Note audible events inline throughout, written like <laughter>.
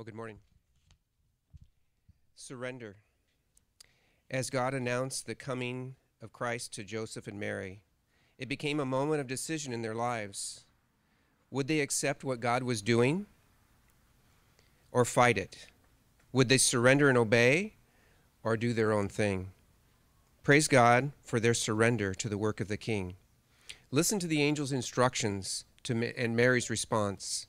Well, good morning. Surrender. As God announced the coming of Christ to Joseph and Mary, it became a moment of decision in their lives. Would they accept what God was doing or fight it? Would they surrender and obey or do their own thing? Praise God for their surrender to the work of the King. Listen to the angel's instructions to, and Mary's response.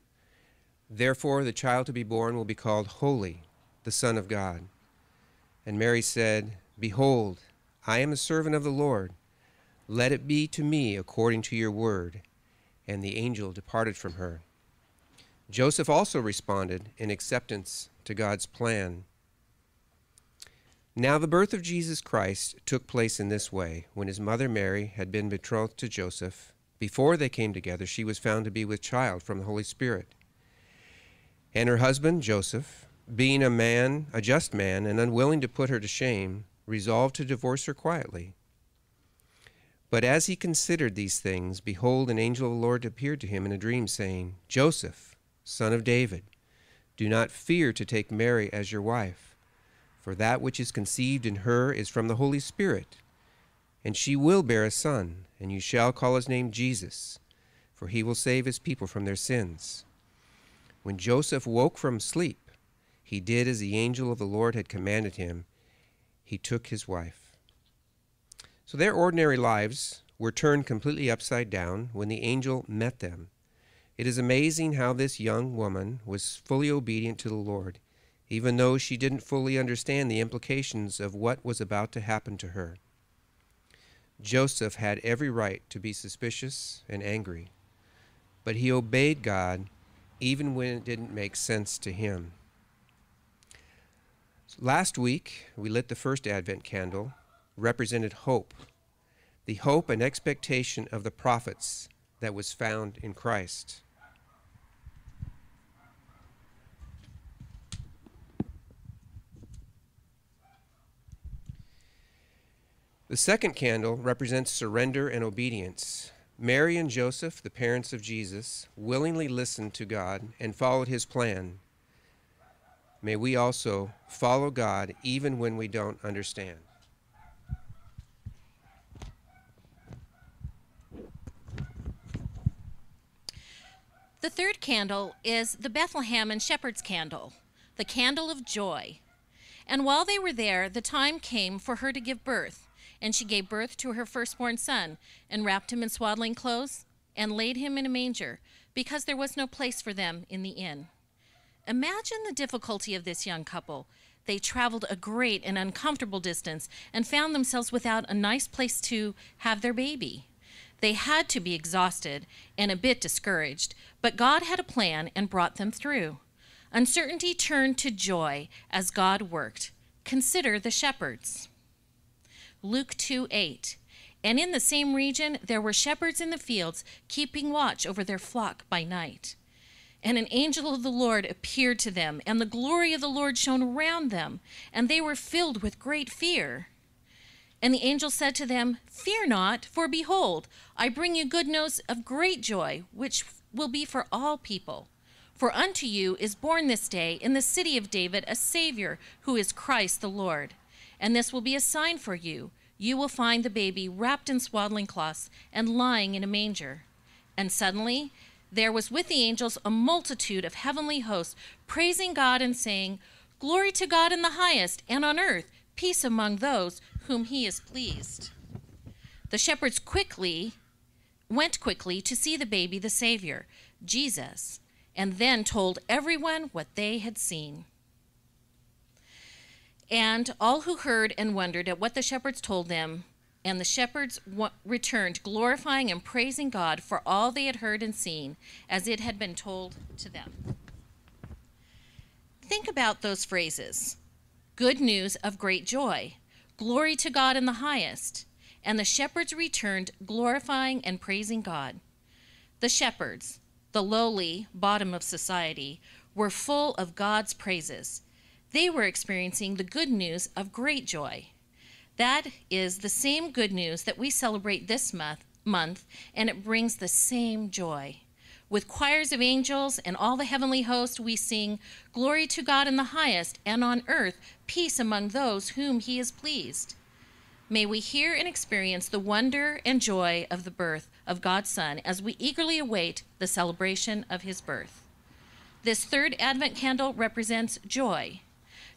Therefore, the child to be born will be called Holy, the Son of God. And Mary said, Behold, I am a servant of the Lord. Let it be to me according to your word. And the angel departed from her. Joseph also responded in acceptance to God's plan. Now, the birth of Jesus Christ took place in this way. When his mother Mary had been betrothed to Joseph, before they came together, she was found to be with child from the Holy Spirit. And her husband, Joseph, being a man, a just man, and unwilling to put her to shame, resolved to divorce her quietly. But as he considered these things, behold, an angel of the Lord appeared to him in a dream, saying, Joseph, son of David, do not fear to take Mary as your wife, for that which is conceived in her is from the Holy Spirit. And she will bear a son, and you shall call his name Jesus, for he will save his people from their sins. When Joseph woke from sleep, he did as the angel of the Lord had commanded him. He took his wife. So their ordinary lives were turned completely upside down when the angel met them. It is amazing how this young woman was fully obedient to the Lord, even though she didn't fully understand the implications of what was about to happen to her. Joseph had every right to be suspicious and angry, but he obeyed God even when it didn't make sense to him. Last week, we lit the first Advent candle, represented hope, the hope and expectation of the prophets that was found in Christ. The second candle represents surrender and obedience. Mary and Joseph, the parents of Jesus, willingly listened to God and followed his plan. May we also follow God even when we don't understand. The third candle is the Bethlehem and Shepherd's candle, the candle of joy. And while they were there, the time came for her to give birth. And she gave birth to her firstborn son, and wrapped him in swaddling clothes, and laid him in a manger, because there was no place for them in the inn. Imagine the difficulty of this young couple. They traveled a great and uncomfortable distance and found themselves without a nice place to have their baby. They had to be exhausted and a bit discouraged, but God had a plan and brought them through. Uncertainty turned to joy as God worked. Consider the shepherds. Luke 2 8. And in the same region there were shepherds in the fields, keeping watch over their flock by night. And an angel of the Lord appeared to them, and the glory of the Lord shone around them, and they were filled with great fear. And the angel said to them, Fear not, for behold, I bring you good news of great joy, which will be for all people. For unto you is born this day in the city of David a Savior, who is Christ the Lord. And this will be a sign for you. You will find the baby wrapped in swaddling cloths and lying in a manger. And suddenly there was with the angels a multitude of heavenly hosts, praising God and saying, Glory to God in the highest, and on earth peace among those whom he is pleased. The shepherds quickly went quickly to see the baby, the Savior, Jesus, and then told everyone what they had seen. And all who heard and wondered at what the shepherds told them, and the shepherds returned, glorifying and praising God for all they had heard and seen, as it had been told to them. think about those phrases good news of great joy, glory to God in the highest, and the shepherds returned, glorifying and praising God. The shepherds, the lowly bottom of society, were full of God's praises. They were experiencing the good news of great joy. That is the same good news that we celebrate this month, month and it brings the same joy. With choirs of angels and all the heavenly host, we sing, Glory to God in the highest, and on earth, peace among those whom he is pleased. May we hear and experience the wonder and joy of the birth of God's Son as we eagerly await the celebration of his birth. This third Advent candle represents joy.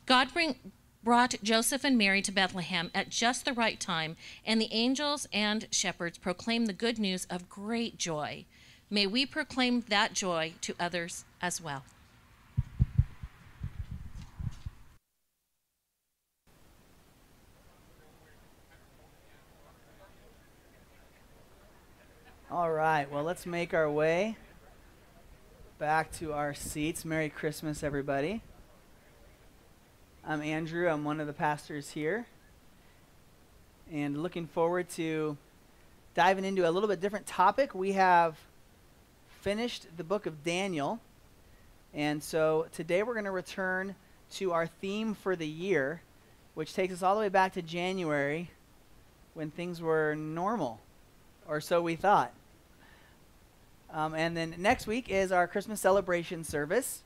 God bring, brought Joseph and Mary to Bethlehem at just the right time, and the angels and shepherds proclaimed the good news of great joy. May we proclaim that joy to others as well. All right, well, let's make our way back to our seats. Merry Christmas, everybody. I'm Andrew, I'm one of the pastors here, and looking forward to diving into a little bit different topic. We have finished the book of Daniel, and so today we're going to return to our theme for the year, which takes us all the way back to January when things were normal, or so we thought. Um, and then next week is our Christmas celebration service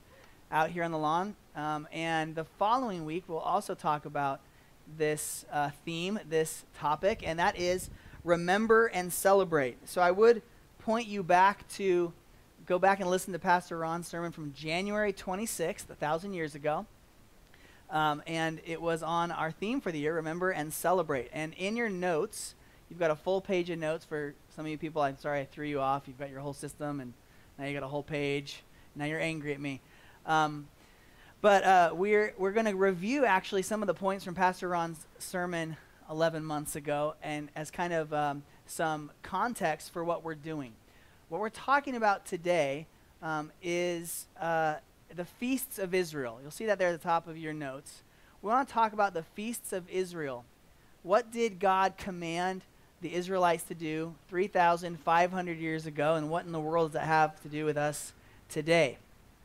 out here on the lawn. Um, and the following week, we'll also talk about this uh, theme, this topic, and that is remember and celebrate. So I would point you back to go back and listen to Pastor Ron's sermon from January 26th, a thousand years ago. Um, and it was on our theme for the year, remember and celebrate. And in your notes, you've got a full page of notes for some of you people. I'm sorry I threw you off. You've got your whole system, and now you got a whole page. Now you're angry at me. Um, but uh, we're we're going to review actually some of the points from Pastor Ron's sermon 11 months ago, and as kind of um, some context for what we're doing. What we're talking about today um, is uh, the feasts of Israel. You'll see that there at the top of your notes. We want to talk about the feasts of Israel. What did God command the Israelites to do 3,500 years ago, and what in the world does that have to do with us today?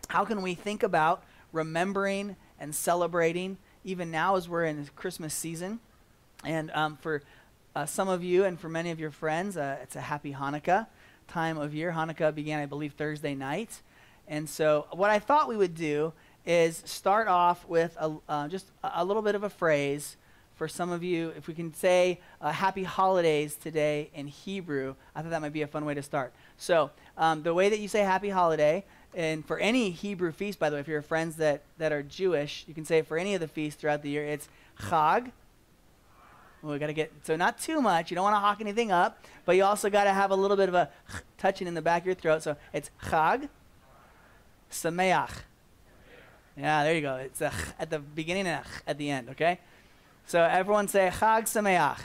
How can we think about remembering and celebrating even now as we're in Christmas season? And um, for uh, some of you and for many of your friends, uh, it's a happy Hanukkah time of year. Hanukkah began, I believe, Thursday night. And so, what I thought we would do is start off with a, uh, just a little bit of a phrase for some of you, if we can say uh, happy holidays today in Hebrew, I thought that might be a fun way to start. So, um, the way that you say happy holiday, and for any Hebrew feast, by the way, if you're friends that, that are Jewish, you can say for any of the feasts throughout the year, it's Chag. Well, we got to get, so not too much. You don't want to hawk anything up, but you also got to have a little bit of a touching in the back of your throat. So it's Chag, Sameach. Yeah, there you go. It's a at the beginning and at the end, okay? So everyone say Chag Sameach.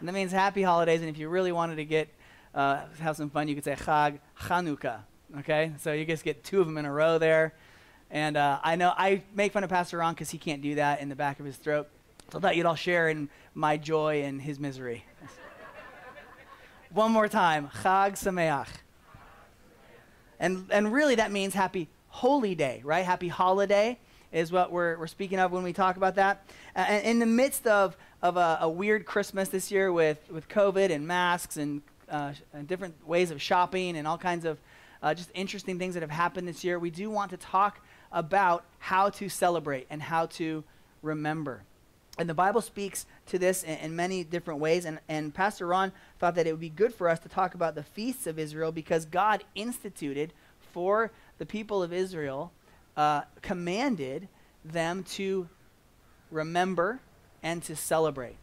And that means happy holidays. And if you really wanted to get uh, have some fun, you could say Chag Chanukah. Okay, so you just get two of them in a row there. And uh, I know I make fun of Pastor Ron because he can't do that in the back of his throat. So I thought you'd all share in my joy and his misery. One more time, Chag Sameach. And, and really that means happy holy day, right? Happy holiday is what we're, we're speaking of when we talk about that. Uh, in the midst of, of a, a, weird Christmas this year with, with COVID and masks and, uh, and different ways of shopping and all kinds of uh, just interesting things that have happened this year, we do want to talk about how to celebrate and how to remember. And the Bible speaks to this in, in, many different ways. And, and Pastor Ron thought that it would be good for us to talk about the feasts of Israel because God instituted for the people of Israel uh, commanded them to remember and to celebrate.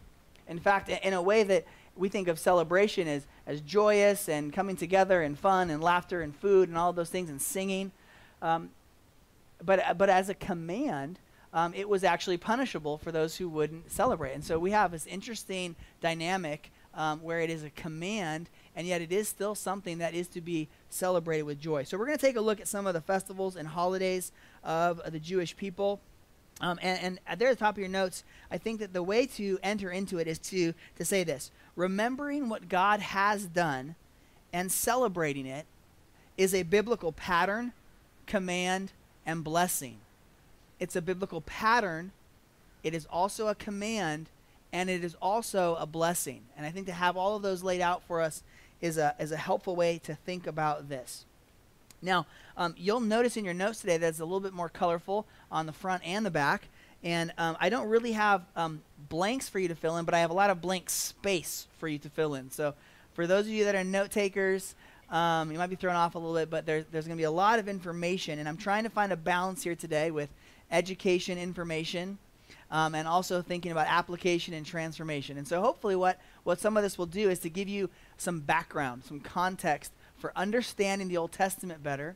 In fact, in a way that we think of celebration as, as joyous and coming together and fun and laughter and food and all those things and singing. Um, but, but as a command, um, it was actually punishable for those who wouldn't celebrate. And so we have this interesting dynamic um, where it is a command, and yet it is still something that is to be celebrated with joy. So we're going to take a look at some of the festivals and holidays of the Jewish people. Um, and, and at the top of your notes, I think that the way to enter into it is to, to say this remembering what God has done and celebrating it is a biblical pattern, command, and blessing. It's a biblical pattern, it is also a command, and it is also a blessing. And I think to have all of those laid out for us is a, is a helpful way to think about this. Now, um, you'll notice in your notes today that it's a little bit more colorful on the front and the back. And um, I don't really have um, blanks for you to fill in, but I have a lot of blank space for you to fill in. So, for those of you that are note takers, um, you might be thrown off a little bit, but there, there's going to be a lot of information. And I'm trying to find a balance here today with education, information, um, and also thinking about application and transformation. And so, hopefully, what, what some of this will do is to give you some background, some context for understanding the Old Testament better,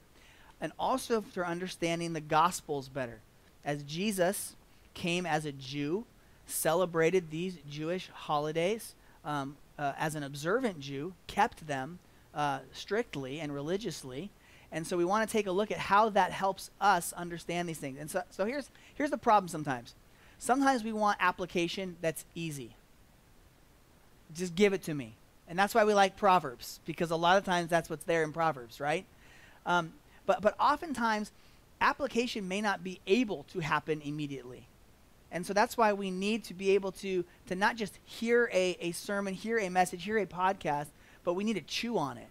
and also for understanding the Gospels better. As Jesus came as a Jew, celebrated these Jewish holidays um, uh, as an observant Jew, kept them uh, strictly and religiously. And so we want to take a look at how that helps us understand these things. And so, so here's, here's the problem sometimes. Sometimes we want application that's easy. Just give it to me. And that's why we like Proverbs, because a lot of times that's what's there in Proverbs, right? Um, but, but oftentimes, application may not be able to happen immediately. And so that's why we need to be able to, to not just hear a, a sermon, hear a message, hear a podcast, but we need to chew on it.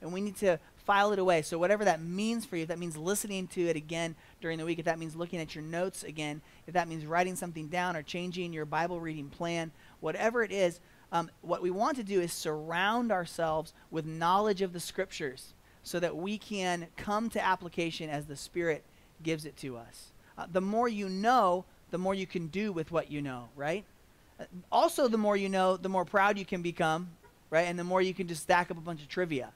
And we need to file it away. So whatever that means for you, if that means listening to it again during the week, if that means looking at your notes again, if that means writing something down or changing your Bible reading plan, whatever it is, um, what we want to do is surround ourselves with knowledge of the scriptures so that we can come to application as the Spirit gives it to us. Uh, the more you know, the more you can do with what you know, right? Also, the more you know, the more proud you can become, right? And the more you can just stack up a bunch of trivia.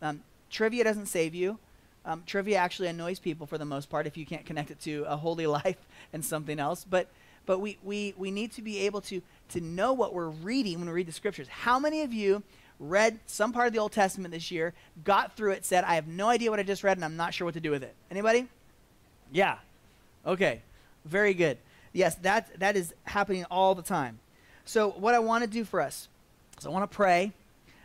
Um, trivia doesn't save you. Um, trivia actually annoys people for the most part if you can't connect it to a holy <laughs> life and something else. But but we, we, we need to be able to, to know what we're reading when we read the scriptures. How many of you read some part of the Old Testament this year, got through it, said, I have no idea what I just read, and I'm not sure what to do with it? Anybody? Yeah. Okay. Very good. Yes, that, that is happening all the time. So, what I want to do for us is I want to pray,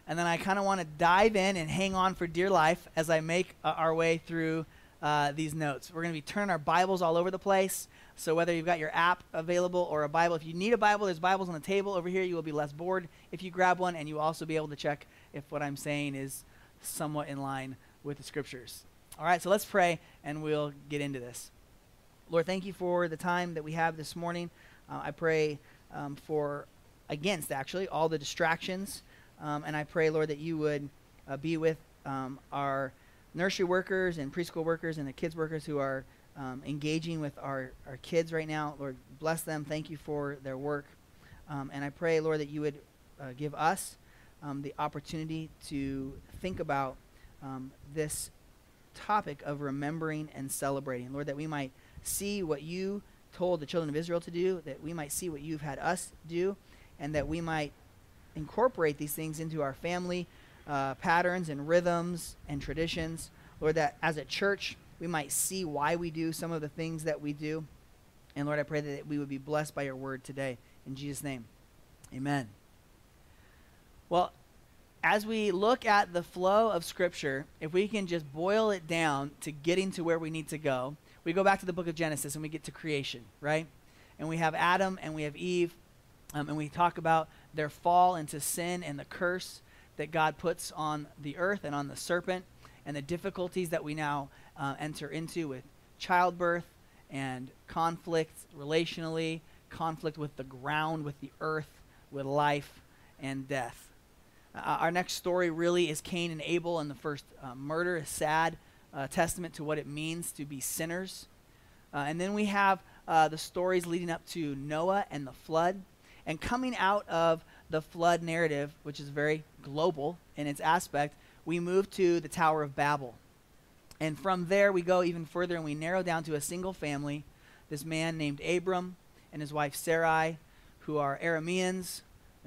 and then I kind of want to dive in and hang on for dear life as I make uh, our way through uh, these notes. We're going to be turning our Bibles all over the place. So whether you've got your app available or a Bible, if you need a Bible, there's Bibles on the table over here. You will be less bored if you grab one, and you will also be able to check if what I'm saying is somewhat in line with the scriptures. All right, so let's pray, and we'll get into this. Lord, thank you for the time that we have this morning. Uh, I pray um, for against actually all the distractions, um, and I pray, Lord, that you would uh, be with um, our nursery workers and preschool workers and the kids workers who are um, engaging with our, our kids right now. Lord, bless them. Thank you for their work. Um, and I pray, Lord, that you would uh, give us the opportunity to think about this topic of remembering and celebrating. Lord, that we might see what you told the children of Israel to do, that we might see what you've had us do, and that we might incorporate these things into our family uh, patterns and rhythms and traditions. Lord, that as a church, we might see why we do some of the things that we do. And Lord, I pray that we would be blessed by your word today. In Jesus' name, amen. Well, as we look at the flow of Scripture, if we can just boil it down to getting to where we need to go, we go back to the book of Genesis and we get to creation, right? And we have Adam and we have Eve, um, and we talk about their fall into sin and the curse that God puts on the earth and on the serpent and the difficulties that we now uh, enter into with childbirth and conflict relationally, conflict with the ground, with the earth, with life and death. Uh, our next story really is Cain and Abel and the first uh, murder, is sad uh, testament to what it means to be sinners. Uh, and then we have uh, the stories leading up to Noah and the flood. And coming out of the flood narrative, which is very global in its aspect, we move to the Tower of Babel. And from there, we go even further and we narrow down to a single family this man named Abram and his wife Sarai, who are Arameans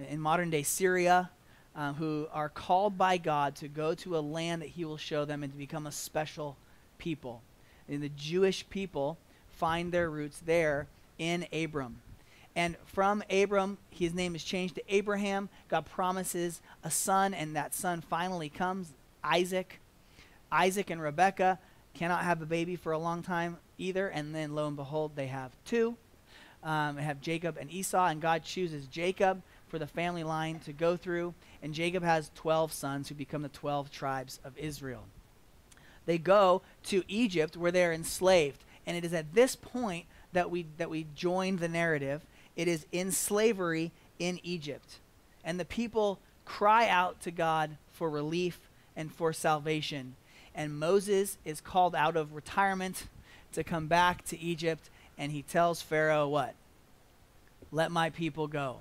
in modern day Syria. Uh, who are called by God to go to a land that He will show them and to become a special people. And the Jewish people find their roots there in Abram. And from Abram, his name is changed to Abraham. God promises a son, and that son finally comes, Isaac. Isaac and Rebekah cannot have a baby for a long time either, and then lo and behold, they have two. Um, have Jacob and Esau, and God chooses Jacob for the family line to go through, and Jacob has 12 sons who become the 12 tribes of Israel. They go to Egypt where they're enslaved, and it is at this point that we that we join the narrative. It is in slavery in Egypt, and the people cry out to God for relief and for salvation. And Moses is called out of retirement to come back to Egypt, and he tells Pharaoh what? Let my people go.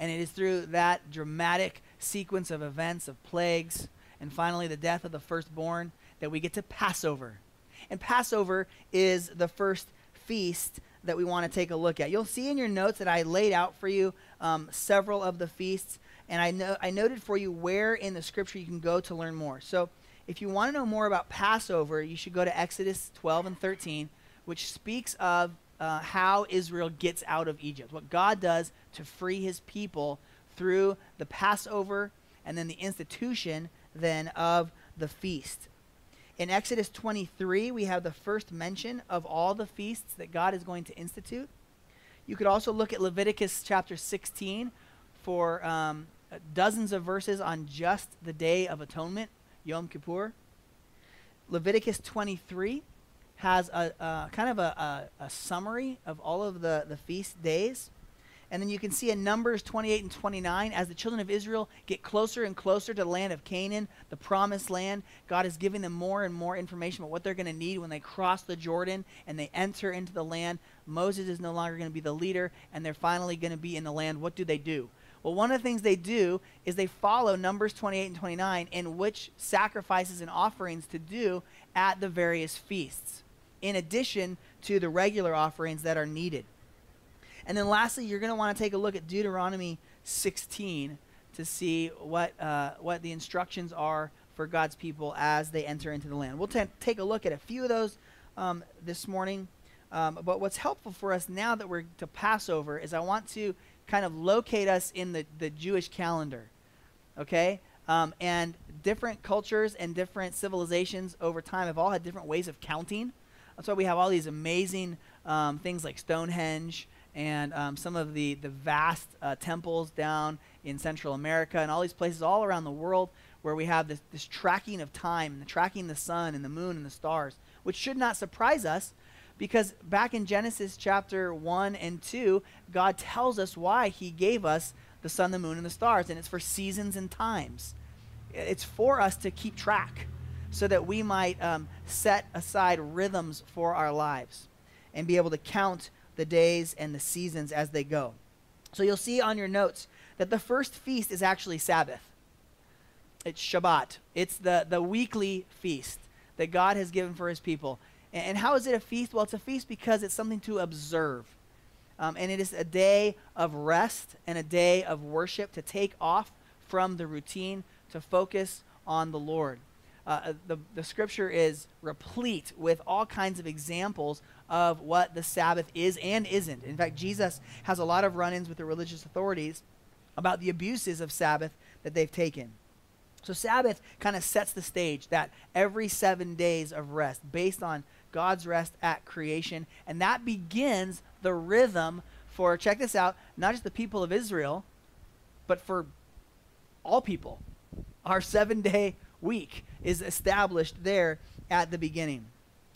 And it is through that dramatic sequence of events, of plagues, and finally the death of the firstborn that we get to Passover. And Passover is the first feast that we want to take a look at. You'll see in your notes that I laid out for you um, several of the feasts, and I, know, I noted for you where in the scripture you can go to learn more. So if you want to know more about Passover, you should go to Exodus 12 and 13, which speaks of uh, how Israel gets out of Egypt, what God does to free his people through the Passover and then the institution then of the feast. In Exodus 23, we have the first mention of all the feasts that God is going to institute. You could also look at Leviticus chapter 16 for um, dozens of verses on just the Day of Atonement Yom Kippur. Leviticus 23 has a, a kind of a, a, a, summary of all of the, the feast days. And then you can see in Numbers 28 and 29, as the children of Israel get closer and closer to the land of Canaan, the promised land, God is giving them more and more information about what they're going to need when they cross the Jordan and they enter into the land. Moses is no longer going to be the leader, and they're finally going to be in the land. What do they do? Well, one of the things they do is they follow Numbers 28 and 29 in which sacrifices and offerings to do at the various feasts, in addition to the regular offerings that are needed. And then lastly, you're going to want to take a look at Deuteronomy 16 to see what, uh, what the instructions are for God's people as they enter into the land. We'll t- take a look at a few of those um, this morning. Um, but what's helpful for us now that we're to Passover is I want to kind of locate us in the, the Jewish calendar. Okay? Um, and different cultures and different civilizations over time have all had different ways of counting. That's why we have all these amazing um, things like Stonehenge and um, some of the, the vast uh, temples down in Central America and all these places all around the world where we have this, this tracking of time and the tracking the sun and the moon and the stars, which should not surprise us because back in Genesis chapter 1 and 2, God tells us why he gave us the sun, the moon, and the stars, and it's for seasons and times. It's for us to keep track so that we might um, set aside rhythms for our lives and be able to count the days and the seasons as they go. So you'll see on your notes that the first feast is actually Sabbath. It's Shabbat. It's the, the weekly feast that God has given for his people. And how is it a feast? Well, it's a feast because it's something to observe. Um, and it is a day of rest and a day of worship to take off from the routine to focus on the Lord. Uh, the, the scripture is replete with all kinds of examples of what the Sabbath is and isn't. In fact, Jesus has a lot of run ins with the religious authorities about the abuses of Sabbath that they've taken. So, Sabbath kind of sets the stage that every seven days of rest, based on God's rest at creation. And that begins the rhythm for, check this out, not just the people of Israel, but for all people. Our seven day week is established there at the beginning.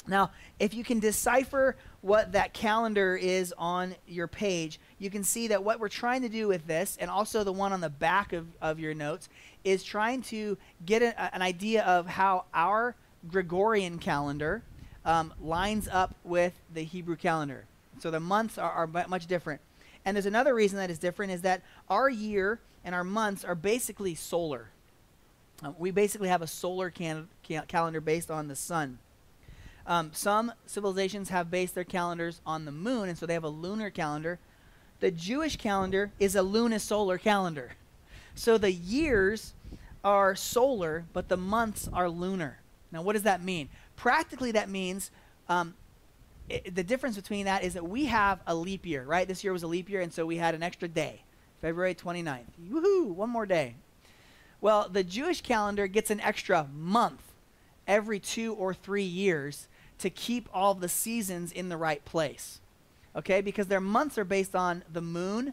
Now, if you can decipher what that calendar is on your page, you can see that what we're trying to do with this, and also the one on the back of, of your notes, is trying to get a, an idea of how our Gregorian calendar um, lines up with the Hebrew calendar. So the months are, are much different. And there's another reason that is different is that our year and our months are basically solar. Um, we basically have a solar can- calendar based on the sun. Um, some civilizations have based their calendars on the moon, and so they have a lunar calendar. The Jewish calendar is a lunisolar calendar. So the years are solar, but the months are lunar. Now, what does that mean? Practically, that means um, it, the difference between that is that we have a leap year, right? This year was a leap year, and so we had an extra day, February 29th. Woohoo, one more day. Well, the Jewish calendar gets an extra month every two or three years to keep all the seasons in the right place. Okay? Because their months are based on the moon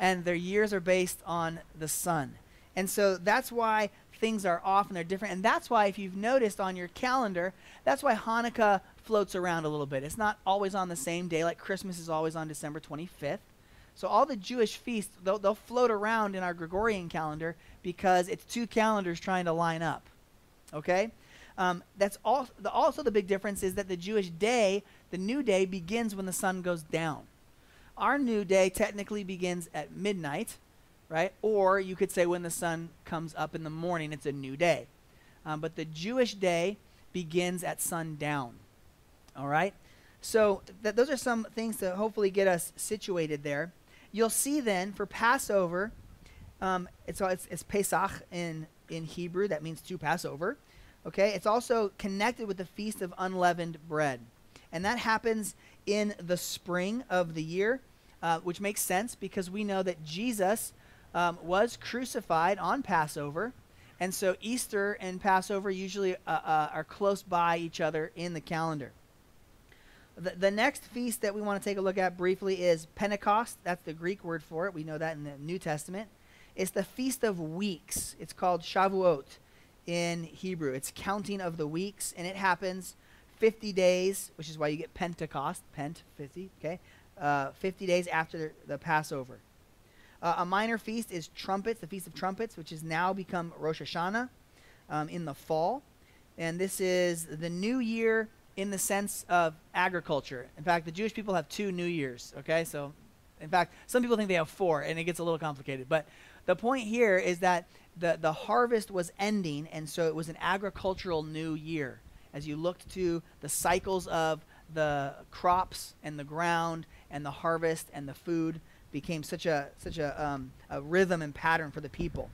and their years are based on the sun. And so that's why things are off and they're different. And that's why, if you've noticed on your calendar, that's why Hanukkah floats around a little bit. It's not always on the same day, like Christmas is always on December 25th. So all the Jewish feasts, they'll, they'll float around in our Gregorian calendar because it's two calendars trying to line up. Okay? Um, that's also the, also the big difference is that the Jewish day, the new day, begins when the sun goes down. Our new day technically begins at midnight, right? Or you could say when the sun comes up in the morning, it's a new day. Um, but the Jewish day begins at sundown. All right? So th- those are some things to hopefully get us situated there. You'll see then for Passover, um, it's, it's, it's Pesach in, in Hebrew. That means to Passover. Okay? It's also connected with the Feast of Unleavened Bread. And that happens in the spring of the year, uh, which makes sense because we know that Jesus um, was crucified on Passover. And so Easter and Passover usually uh, uh, are close by each other in the calendar. The, the next feast that we want to take a look at briefly is Pentecost. That's the Greek word for it. We know that in the New Testament. It's the Feast of Weeks. It's called Shavuot in Hebrew. It's counting of the weeks, and it happens 50 days, which is why you get Pentecost, Pent, 50, okay? Uh, 50 days after the, the Passover. Uh, a minor feast is Trumpets, the Feast of Trumpets, which has now become Rosh Hashanah um, in the fall. And this is the new year in the sense of agriculture. In fact, the Jewish people have two New Years, okay? So, in fact, some people think they have four, and it gets a little complicated. But the point here is that the, the harvest was ending, and so it was an agricultural new year. As you looked to the cycles of the crops and the ground and the harvest and the food became such a such a, um, a rhythm and pattern for the people.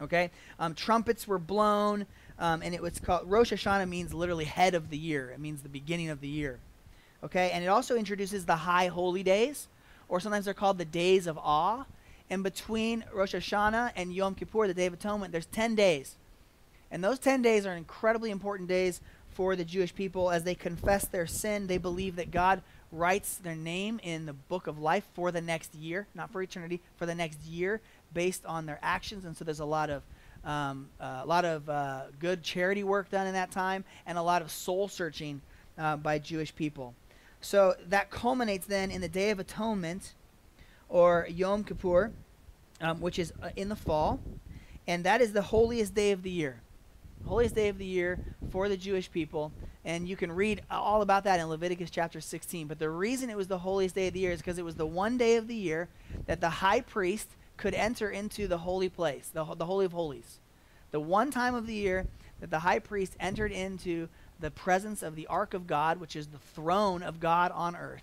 Okay, um, trumpets were blown, um, and it was called Rosh Hashanah means literally head of the year. It means the beginning of the year. Okay, and it also introduces the high holy days, or sometimes they're called the days of awe. And between Rosh Hashanah and Yom Kippur, the Day of Atonement, there's 10 days. And those 10 days are incredibly important days for the Jewish people as they confess their sin. They believe that God writes their name in the book of life for the next year, not for eternity, for the next year, based on their actions. And so there's a lot of um, uh, a lot of uh, good charity work done in that time, and a lot of soul searching uh, by Jewish people. So that culminates then in the Day of Atonement, or Yom Kippur, um, which is uh, in the fall, and that is the holiest day of the year holiest day of the year for the Jewish people. And you can read all about that in Leviticus chapter 16. But the reason it was the holiest day of the year is because it was the one day of the year that the high priest could enter into the holy place, the, the Holy of Holies. The one time of the year that the high priest entered into the presence of the Ark of God, which is the throne of God on earth.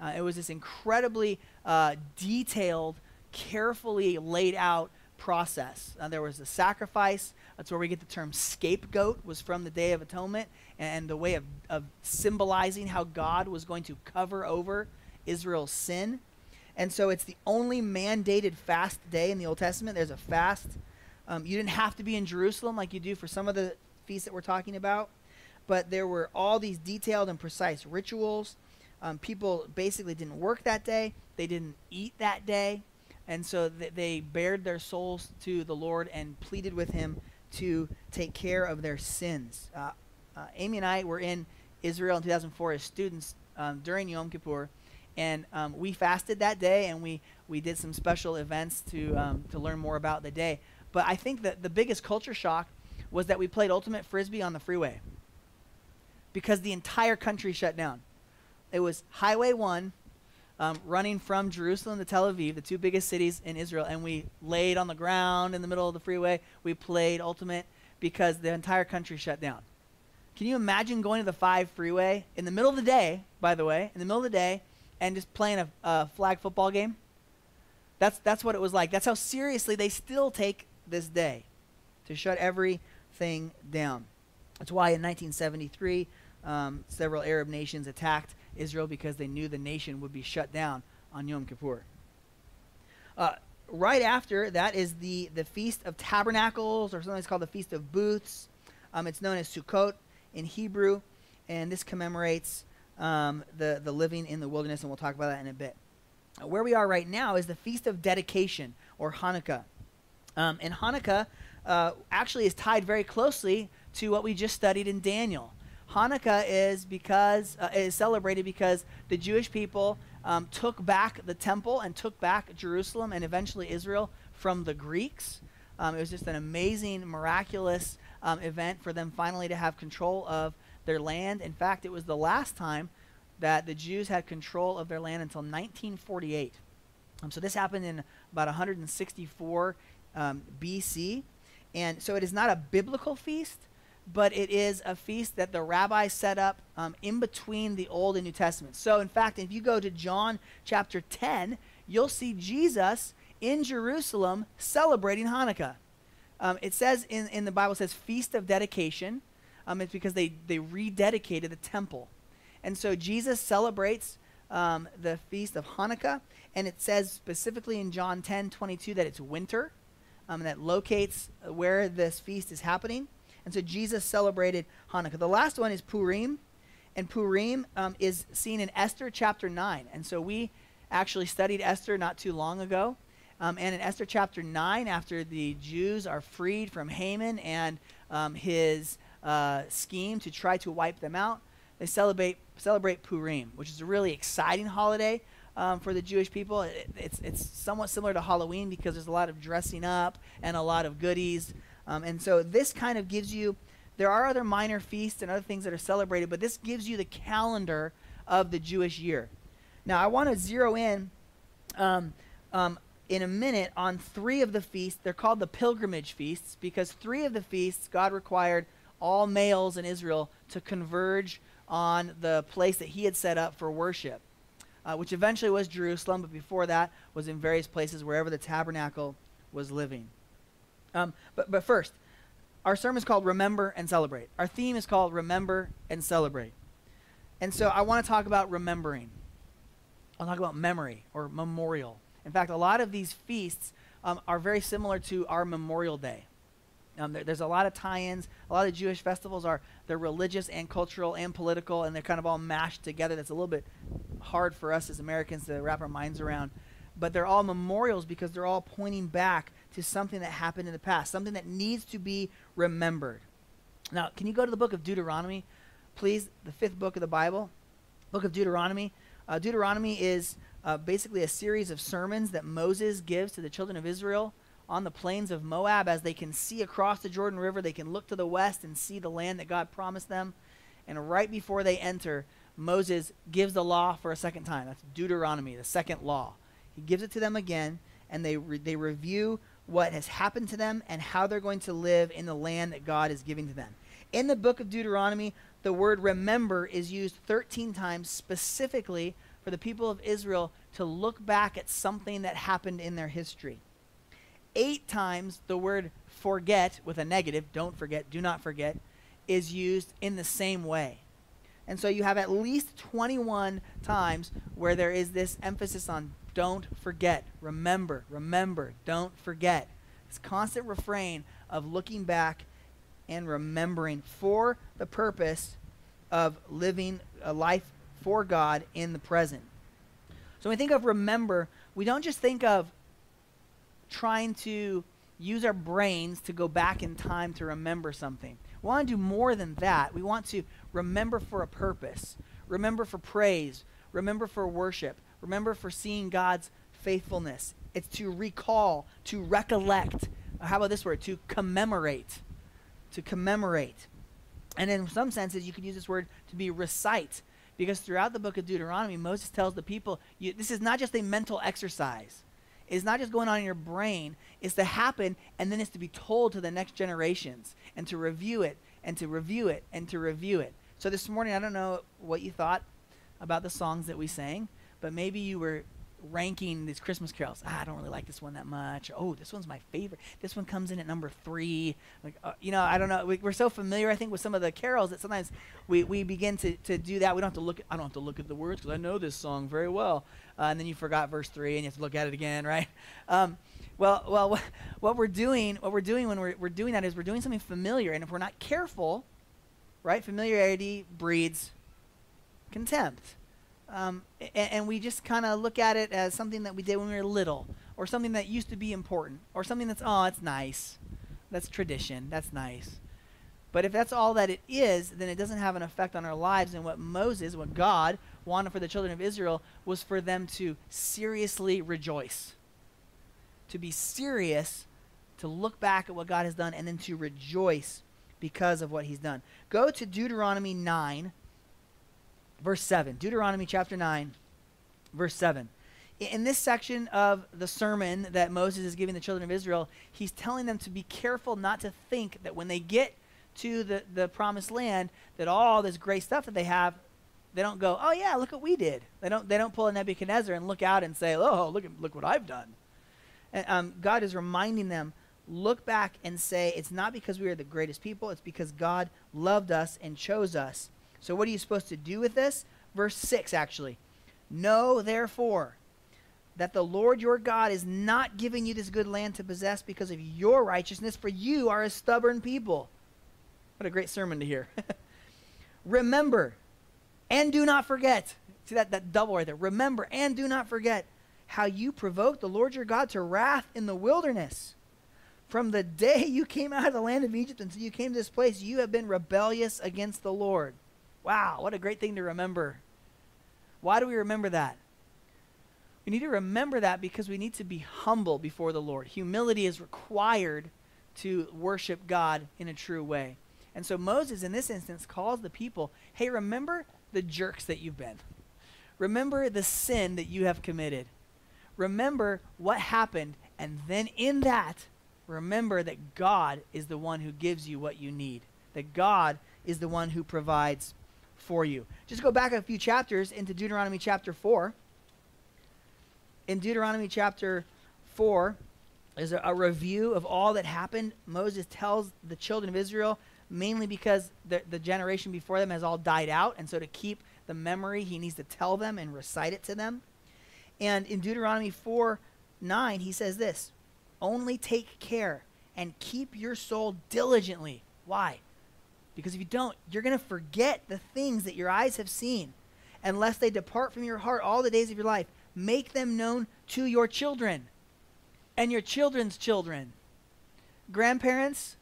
Uh, it was this incredibly uh, detailed, carefully laid out process. Uh, there was a sacrifice. That's where we get the term scapegoat, was from the Day of Atonement, and the way of, of symbolizing how God was going to cover over Israel's sin. And so it's the only mandated fast day in the Old Testament. There's a fast. Um, you didn't have to be in Jerusalem like you do for some of the feasts that we're talking about, but there were all these detailed and precise rituals. Um, people basically didn't work that day, they didn't eat that day. And so th- they bared their souls to the Lord and pleaded with Him to take care of their sins. Uh, uh, Amy and I were in Israel in 2004 as students um, during Yom Kippur, and um, we fasted that day and we, we did some special events to, um, to learn more about the day. But I think that the biggest culture shock was that we played Ultimate Frisbee on the freeway because the entire country shut down. It was Highway 1 um, running from Jerusalem to Tel Aviv, the two biggest cities in Israel, and we laid on the ground in the middle of the freeway. We played Ultimate because the entire country shut down. Can you imagine going to the 5 freeway in the middle of the day, by the way, in the middle of the day, and just playing a, a flag football game? That's, that's what it was like. That's how seriously they still take this day to shut everything down. That's why in 1973, um, several Arab nations attacked Israel because they knew the nation would be shut down on Yom Kippur. Uh, right after that is the, the Feast of Tabernacles, or sometimes called the Feast of Booths. Um, it's known as Sukkot in Hebrew, and this commemorates um, the, the living in the wilderness, and we'll talk about that in a bit. Uh, where we are right now is the Feast of Dedication, or Hanukkah. Um, and Hanukkah uh, actually is tied very closely to what we just studied in Daniel. Hanukkah is because uh, is celebrated because the Jewish people um, took back the temple and took back Jerusalem and eventually Israel from the Greeks. Um, it was just an amazing, miraculous um, event for them finally to have control of their land. In fact, it was the last time that the Jews had control of their land until 1948. Um, so this happened in about 164 um, BC. And so it is not a biblical feast, but it is a feast that the rabbis set up um, in between the Old and New Testament. So, in fact, if you go to John chapter 10, you'll see Jesus in Jerusalem celebrating Hanukkah. Um, it says in, in the Bible, says Feast of Dedication. Um, it's because they, they rededicated the temple. And so Jesus celebrates um, the Feast of Hanukkah, and it says specifically in John 10 22 that it's winter, um, that locates where this feast is happening. And so Jesus celebrated Hanukkah. The last one is Purim, and Purim um, is seen in Esther chapter 9. And so we actually studied Esther not too long ago. Um, and in Esther chapter 9, after the Jews are freed from Haman and um, his uh, scheme to try to wipe them out, they celebrate, celebrate Purim, which is a really exciting holiday um, for the Jewish people. It, it's, it's somewhat similar to Halloween because there's a lot of dressing up and a lot of goodies. Um, and so this kind of gives you, there are other minor feasts and other things that are celebrated, but this gives you the calendar of the Jewish year. Now, I want to zero in um, um, in a minute on three of the feasts. They're called the pilgrimage feasts because three of the feasts God required all males in Israel to converge on the place that he had set up for worship, uh, which eventually was Jerusalem, but before that was in various places wherever the tabernacle was living. Um, but, but first, our sermon is called Remember and Celebrate. Our theme is called Remember and Celebrate. And so I want to talk about remembering. I'll talk about memory or memorial. In fact, a lot of these feasts um, are very similar to our Memorial Day. Um, there, there's a lot of tie-ins. A lot of Jewish festivals are they're religious and cultural and political, and they're kind of all mashed together. That's a little bit hard for us as Americans to wrap our minds around. But they're all memorials because they're all pointing back to something that happened in the past, something that needs to be remembered. Now, can you go to the book of Deuteronomy, please? The fifth book of the Bible, book of Deuteronomy. Uh, Deuteronomy is uh, basically a series of sermons that Moses gives to the children of Israel on the plains of Moab as they can see across the Jordan River. They can look to the west and see the land that God promised them. And right before they enter, Moses gives the law for a second time. That's Deuteronomy, the second law. He gives it to them again, and they, re- they review what has happened to them and how they're going to live in the land that God is giving to them. In the book of Deuteronomy, the word remember is used 13 times specifically for the people of Israel to look back at something that happened in their history. Eight times the word forget with a negative, don't forget, do not forget, is used in the same way. And so you have at least 21 times where there is this emphasis on don't forget. Remember, remember, don't forget. This constant refrain of looking back and remembering for the purpose of living a life for God in the present. So when we think of remember, we don't just think of trying to use our brains to go back in time to remember something. We want to do more than that. We want to remember for a purpose, remember for praise, remember for worship, Remember for seeing God's faithfulness. It's to recall, to recollect. How about this word? To commemorate. To commemorate. And in some senses, you could use this word to be recite. Because throughout the book of Deuteronomy, Moses tells the people you, this is not just a mental exercise. It's not just going on in your brain. It's to happen, and then it's to be told to the next generations, and to review it, and to review it, and to review it. So this morning, I don't know what you thought about the songs that we sang, but maybe you were ranking these Christmas carols. Ah, I don't really like this one that much. Oh, this one's my favorite. This one comes in at number three. Like, uh, you know, I don't know. We, are so familiar, I think, with some of the carols that sometimes we, we begin to, to do that. We don't have to look. At, I don't have to look at the words because I know this song very well. Uh, and then you forgot verse three, and you have to look at it again, <laughs> right? Um, well, well, what we're doing, what we're doing when we're, we're doing that is we're doing something familiar, and if we're not careful, right? Familiarity breeds contempt. Um, and, and, we just kind of look at it as something that we did when we were little, or something that used to be important, or something that's, oh, it's nice. That's tradition. That's nice. But if that's all that it is, then it doesn't have an effect on our lives. And what Moses, what God wanted for the children of Israel, was for them to seriously rejoice. To be serious, to look back at what God has done, and then to rejoice because of what he's done. Go to Deuteronomy 9, verse 7. Deuteronomy chapter 9, verse 7. In this section of the sermon that Moses is giving the children of Israel, he's telling them to be careful not to think that when they get to the, the promised land, that all this great stuff that they have, they don't go, oh yeah, look what we did. They don't, they don't pull a Nebuchadnezzar and look out and say, oh, look, look what I've done. And, um, God is reminding them, look back and say, it's not because we are the greatest people, it's because God loved us and chose us so, what are you supposed to do with this? Verse 6, actually. Know, therefore, that the Lord your God is not giving you this good land to possess because of your righteousness, for you are a stubborn people. What a great sermon to hear. <laughs> Remember and do not forget. See that, that double right there. Remember and do not forget how you provoked the Lord your God to wrath in the wilderness. From the day you came out of the land of Egypt until you came to this place, you have been rebellious against the Lord. Wow, what a great thing to remember. Why do we remember that? We need to remember that because we need to be humble before the Lord. Humility is required to worship God in a true way. And so Moses, in this instance, calls the people hey, remember the jerks that you've been. Remember the sin that you have committed. Remember what happened. And then in that, remember that God is the one who gives you what you need, that God is the one who provides for you. Just go back a few chapters into Deuteronomy chapter 4. In Deuteronomy chapter 4 is a, a review of all that happened. Moses tells the children of Israel, mainly because the, the generation before them has all died out, and so to keep the memory, he needs to tell them and recite it to them. And in Deuteronomy 4 9, he says this Only take care and keep your soul diligently. Why? Because if you don't, you're going to forget the things that your eyes have seen, unless they depart from your heart all the days of your life. Make them known to your children and your children's children. Grandparents,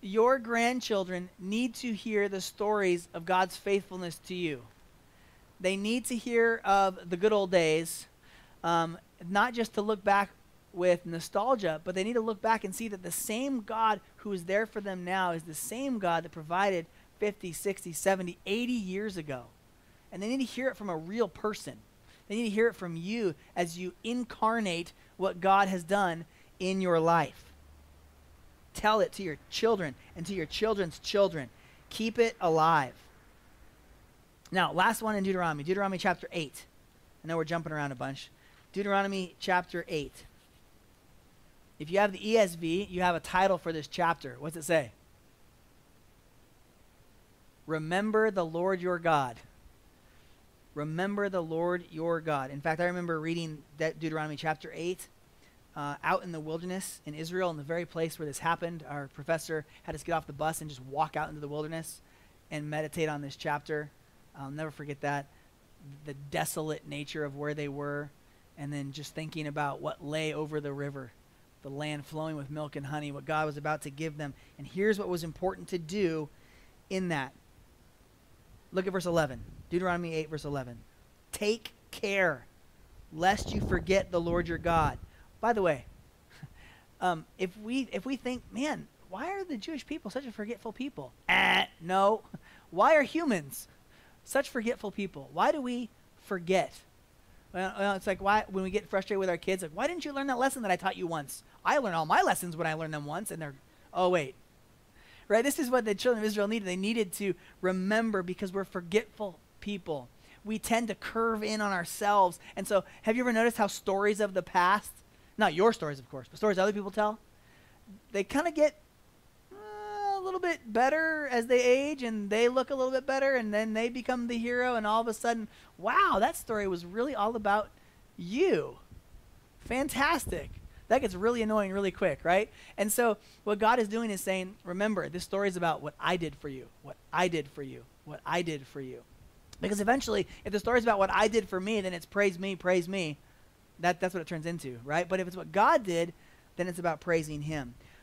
your grandchildren need to hear the stories of God's faithfulness to you. They need to hear of the good old days, um, not just to look back with nostalgia, but they need to look back and see that the same God who is there for them now is the same God that provided 50, 60, 70, 80 years ago. And they need to hear it from a real person. They need to hear it from you as you incarnate what God has done in your life. Tell it to your children and to your children's children. Keep it alive. Now, last one in Deuteronomy, Deuteronomy chapter 8. I know we're jumping around a bunch. Deuteronomy chapter 8. If you have the ESV, you have a title for this chapter. What's it say? Remember the Lord your God. Remember the Lord your God. In fact, I remember reading De- Deuteronomy chapter 8 uh, out in the wilderness in Israel, in the very place where this happened. Our professor had us get off the bus and just walk out into the wilderness and meditate on this chapter. I'll never forget that. The desolate nature of where they were, and then just thinking about what lay over the river the land flowing with milk and honey, what God was about to give them. And here's what was important to do in that. Look at verse 11. Deuteronomy 8, verse 11. Take care lest you forget the Lord your God. By the way, <laughs> um, if we if we think, man, why are the Jewish people such a forgetful people? Eh, no. <laughs> Why are humans such forgetful people? Why do we forget? Well, it's like why when we get frustrated with our kids, like why didn't you learn that lesson that I taught you once? I learn all my lessons when I learn them once, and they're, oh wait, right? This is what the children of Israel needed. They needed to remember because we're forgetful people. we tend to curve in on ourselves. And so, have you ever noticed how stories of the past, not your stories, of course, but stories other people tell, they kind of get little bit better as they age and they look a little bit better and then they become the hero and all of a sudden wow that story was really all about you. Fantastic. That gets really annoying really quick right? And so what god is doing is saying remember this story is about what i did for you what i did for you what i did for you. Because eventually if the story is about what i did for me then it's praise me praise me. That, that's what it turns into right? But if it's what god did then it's about praising him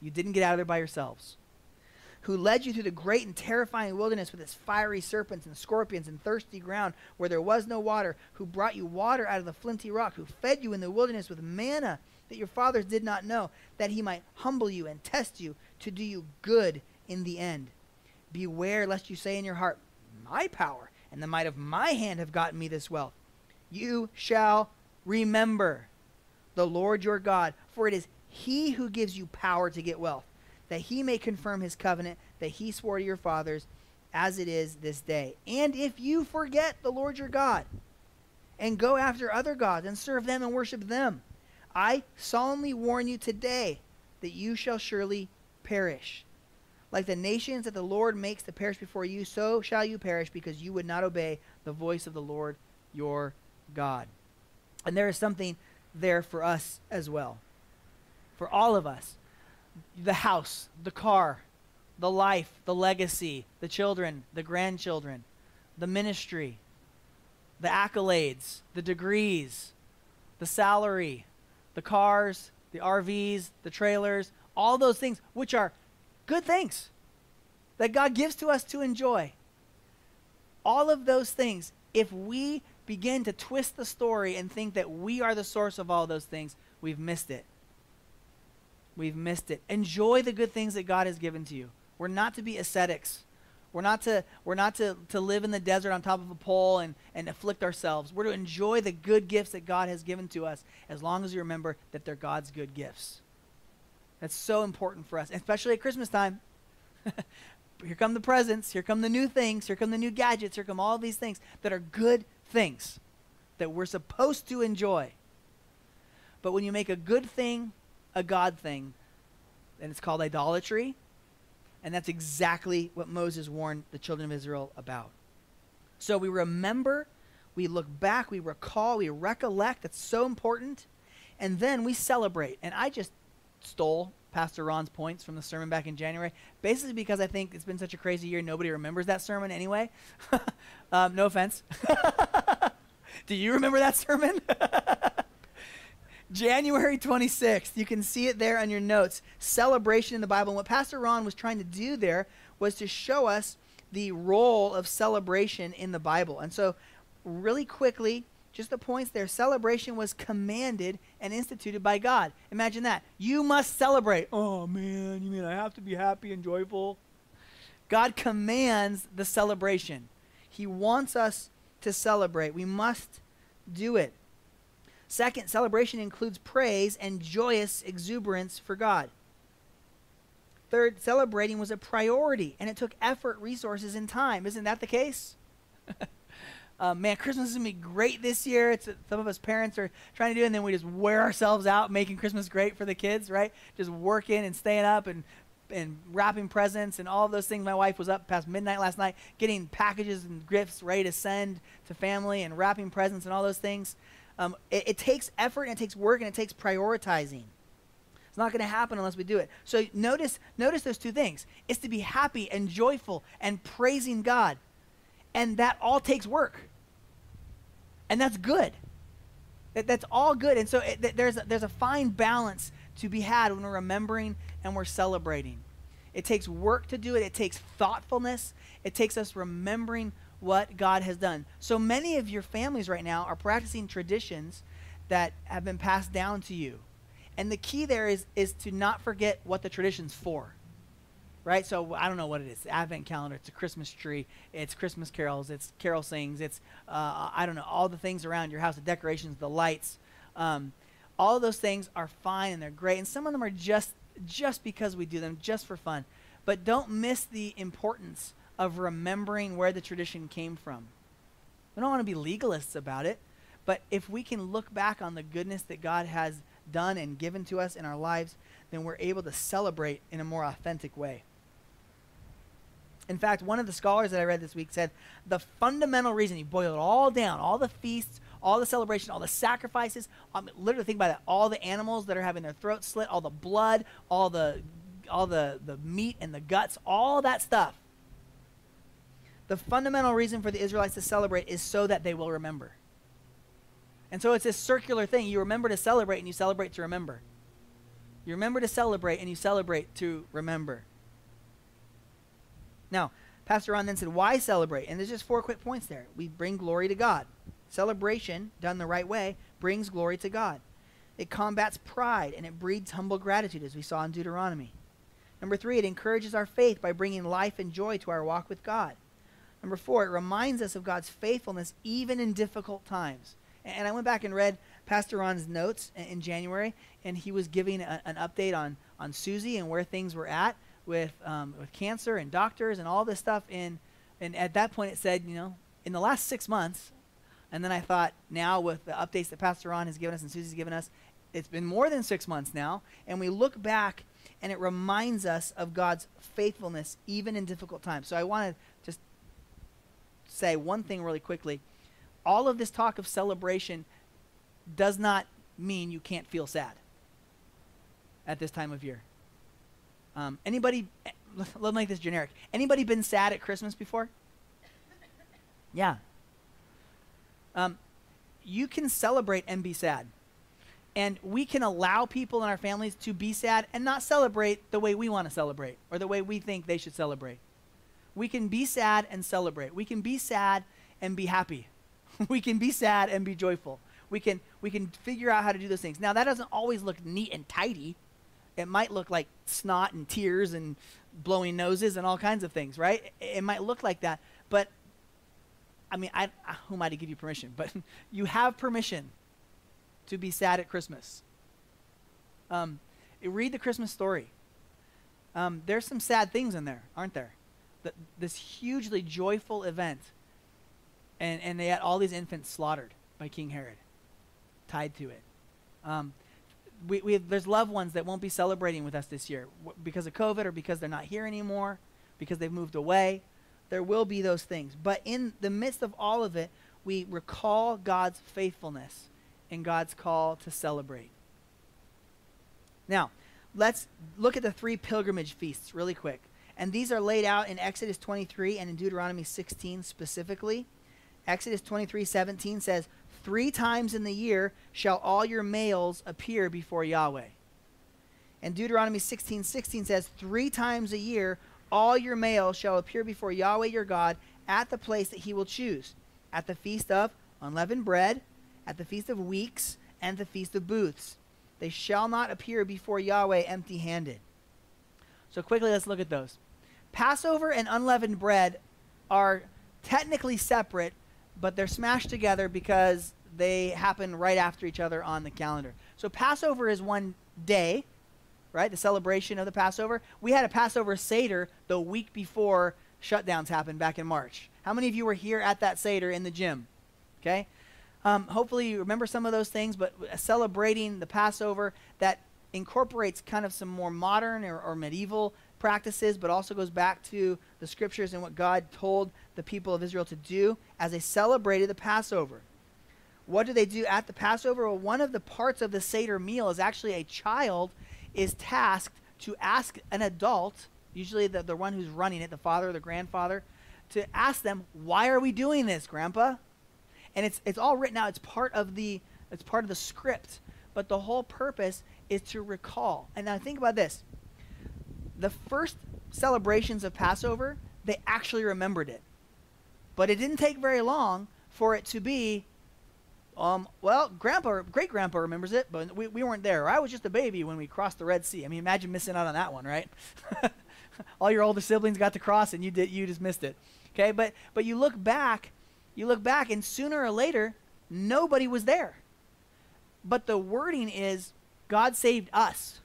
you didn't get out of there by yourselves. Who led you through the great and terrifying wilderness with its fiery serpents and scorpions and thirsty ground where there was no water, who brought you water out of the flinty rock, who fed you in the wilderness with manna that your fathers did not know, that he might humble you and test you to do you good in the end. Beware lest you say in your heart, My power and the might of my hand have gotten me this wealth. You shall remember the Lord your God, for it is he who gives you power to get wealth, that he may confirm his covenant that he swore to your fathers, as it is this day. And if you forget the Lord your God, and go after other gods, and serve them and worship them, I solemnly warn you today that you shall surely perish. Like the nations that the Lord makes to perish before you, so shall you perish, because you would not obey the voice of the Lord your God. And there is something there for us as well for all of us the house, the car, the life, the legacy, the children, the grandchildren, the ministry, the accolades, the degrees, the salary, the cars, the RVs, the trailers, all those things, which are good things that God gives to us to enjoy. All of those things, if we begin to twist the story and think that we are the source of all those things, we've missed it we've missed it. Enjoy the good things that God has given to you. We're not to be ascetics. We're not to we're not to, to live in the desert on top of a pole and, and afflict ourselves. We're to enjoy the good gifts that God has given to us as long as we remember that they're God's good gifts. That's so important for us, especially at Christmas time. <laughs> here come the presents, here come the new things, here come the new gadgets, here come all these things that are good things that we're supposed to enjoy. But when you make a good thing a God thing, and it's called idolatry. And that's exactly what Moses warned the children of Israel about. So we remember, we look back, we recall, we recollect. That's so important. And then we celebrate. And I just stole Pastor Ron's points from the sermon back in January, basically because I think it's been such a crazy year, nobody remembers that sermon anyway. <laughs> um, no offense. <laughs> Do you remember that sermon? <laughs> January 26th. You can see it there on your notes. Celebration in the Bible. And what Pastor Ron was trying to do there was to show us the role of celebration in the Bible. And so, really quickly, just the points there celebration was commanded and instituted by God. Imagine that. You must celebrate. Oh, man, you mean I have to be happy and joyful? God commands the celebration, He wants us to celebrate. We must do it. Second, celebration includes praise and joyous exuberance for God. Third, celebrating was a priority and it took effort, resources, and time. Isn't that the case? <laughs> uh, man, Christmas is going to be great this year. It's some of us parents are trying to do, and then we just wear ourselves out making Christmas great for the kids, right? Just working and staying up and and wrapping presents and all those things. My wife was up past midnight last night getting packages and gifts ready to send to family and wrapping presents and all those things. Um, it, it takes effort and it takes work and it takes prioritizing. It's not going to happen unless we do it. So notice, notice those two things. It's to be happy and joyful and praising God. And that all takes work. And that's good. That, that's all good. And so it, there's, a, there's a fine balance to be had when we're remembering and we're celebrating. It takes work to do it, it takes thoughtfulness, it takes us remembering what God has done. So many of your families right now are practicing traditions that have been passed down to you. And the key there is is to not forget what the tradition's for. Right? So I don't know what it is. Advent calendar, it's a Christmas tree, it's Christmas carols, it's carol sings, it's uh, I don't know, all the things around your house, the decorations, the lights. Um, all those things are fine and they're great. And some of them are just just because we do them, just for fun. But don't miss the importance of remembering where the tradition came from. We don't want to be legalists about it, but if we can look back on the goodness that God has done and given to us in our lives, then we're able to celebrate in a more authentic way. In fact, one of the scholars that I read this week said the fundamental reason, you boil it all down, all the feasts, all the celebration, all the sacrifices, um, literally think about it, all the animals that are having their throats slit, all the blood, all the all the, the meat and the guts, all that stuff the fundamental reason for the Israelites to celebrate is so that they will remember. And so it's this circular thing. You remember to celebrate and you celebrate to remember. You remember to celebrate and you celebrate to remember. Now, Pastor Ron then said, Why celebrate? And there's just four quick points there. We bring glory to God. Celebration, done the right way, brings glory to God. It combats pride and it breeds humble gratitude, as we saw in Deuteronomy. Number three, it encourages our faith by bringing life and joy to our walk with God. Number four, it reminds us of God's faithfulness even in difficult times. And I went back and read Pastor Ron's notes in January, and he was giving a, an update on, on Susie and where things were at with, um, with cancer and doctors and all this stuff. In, and at that point, it said, you know, in the last six months, and then I thought, now with the updates that Pastor Ron has given us and Susie's given us, it's been more than six months now. And we look back, and it reminds us of God's faithfulness even in difficult times. So I wanted say one thing really quickly. All of this talk of celebration does not mean you can't feel sad at this time of year. Um, anybody, <laughs> let me make this generic. Anybody been sad at Christmas before? Yeah. Um, you can celebrate and be sad. And we can allow people in our families to be sad and not celebrate the way we want to celebrate or the way we think they should celebrate. We can be sad and celebrate. We can be sad and be happy. <laughs> we can be sad and be joyful. We can we can figure out how to do those things. Now that doesn't always look neat and tidy. It might look like snot and tears and blowing noses and all kinds of things, right? It, it might look like that, but I mean, I, who am I to give you permission? <laughs> But you have permission to be sad at Christmas. Um, read the Christmas story. Um, there's some sad things in there, aren't there? This hugely joyful event. And, and they had all these infants slaughtered by King Herod, tied to it. Um, we, we have, there's loved ones that won't be celebrating with us this year because of COVID or because they're not here anymore, because they've moved away. There will be those things. But in the midst of all of it, we recall God's faithfulness and God's call to celebrate. Now, let's look at the three pilgrimage feasts really quick. And these are laid out in Exodus 23 and in Deuteronomy 16 specifically. Exodus 23 17 says, Three times in the year shall all your males appear before Yahweh. And Deuteronomy 16 16 says, Three times a year all your males shall appear before Yahweh your God at the place that he will choose, at the feast of unleavened bread, at the feast of weeks, and the feast of booths. They shall not appear before Yahweh empty handed. So, quickly, let's look at those. Passover and unleavened bread are technically separate, but they're smashed together because they happen right after each other on the calendar. So Passover is one day, right? The celebration of the Passover. We had a Passover Seder the week before shutdowns happened back in March. How many of you were here at that Seder in the gym? Okay? Um, hopefully you remember some of those things, but celebrating the Passover that incorporates kind of some more modern or, or medieval practices, but also goes back to the scriptures and what God told the people of Israel to do as they celebrated the Passover. What do they do at the Passover? Well, one of the parts of the Seder meal is actually a child is tasked to ask an adult, usually the, the one who's running it, the father or the grandfather, to ask them, why are we doing this, Grandpa? And it's, it's all written out. It's part of the it's part of the script. But the whole purpose is to recall. And now think about this the first celebrations of Passover, they actually remembered it. But it didn't take very long for it to be, um, well, grandpa, great grandpa remembers it, but we, we weren't there. I was just a baby when we crossed the Red Sea. I mean, imagine missing out on that one, right? <laughs> All your older siblings got to cross and you did, you just missed it. Okay, but, but you look back, you look back, and sooner or later, nobody was there. But the wording is God saved us.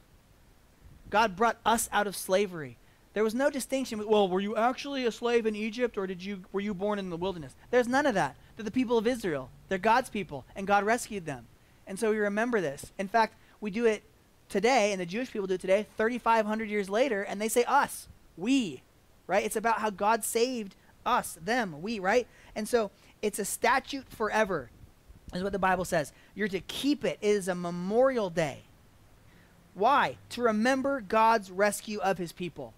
God brought us out of slavery. There was no distinction. Well, were you actually a slave in Egypt or did you were you born in the wilderness? There's none of that. They're the people of Israel. They're God's people and God rescued them. And so we remember this. In fact, we do it today and the Jewish people do it today 3500 years later and they say us, we, right? It's about how God saved us, them, we, right? And so it's a statute forever. Is what the Bible says. You're to keep it. It is a memorial day. Why? To remember God's rescue of his people.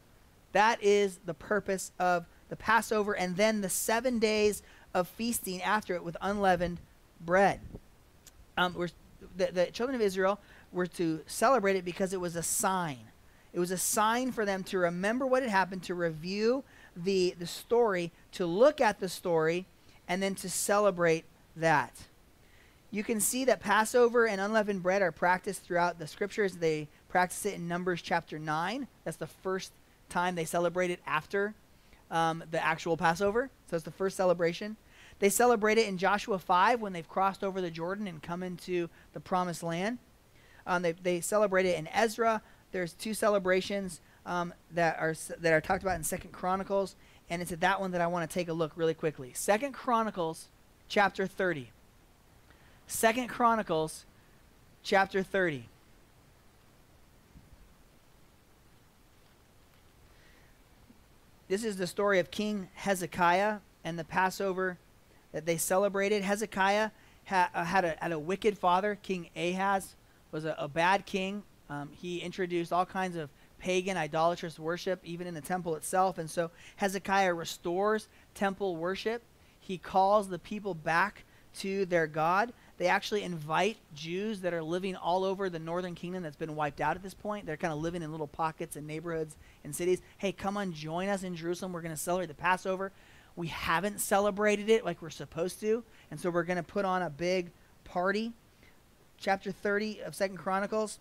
That is the purpose of the Passover and then the seven days of feasting after it with unleavened bread. Um, we're, the, the children of Israel were to celebrate it because it was a sign. It was a sign for them to remember what had happened, to review the, the story, to look at the story, and then to celebrate that. You can see that Passover and unleavened bread are practiced throughout the scriptures. They practice it in Numbers chapter 9. That's the first time they celebrate it after um, the actual Passover. So it's the first celebration. They celebrate it in Joshua 5 when they've crossed over the Jordan and come into the promised land. Um, they, they celebrate it in Ezra. There's two celebrations um, that are that are talked about in Second Chronicles, and it's at that one that I want to take a look really quickly. Second Chronicles, chapter 30. Second Chronicles, chapter 30. This is the story of King Hezekiah and the Passover that they celebrated. Hezekiah ha- uh, had, a, had a wicked father. King Ahaz was a, a bad king. Um, he introduced all kinds of pagan, idolatrous worship, even in the temple itself. And so Hezekiah restores temple worship. He calls the people back to their God. They actually invite Jews that are living all over the northern kingdom that's been wiped out at this point. They're kind of living in little pockets and neighborhoods and cities. Hey, come on, join us in Jerusalem. We're going to celebrate the Passover. We haven't celebrated it like we're supposed to, and so we're going to put on a big party. Chapter 30 of Second Chronicles.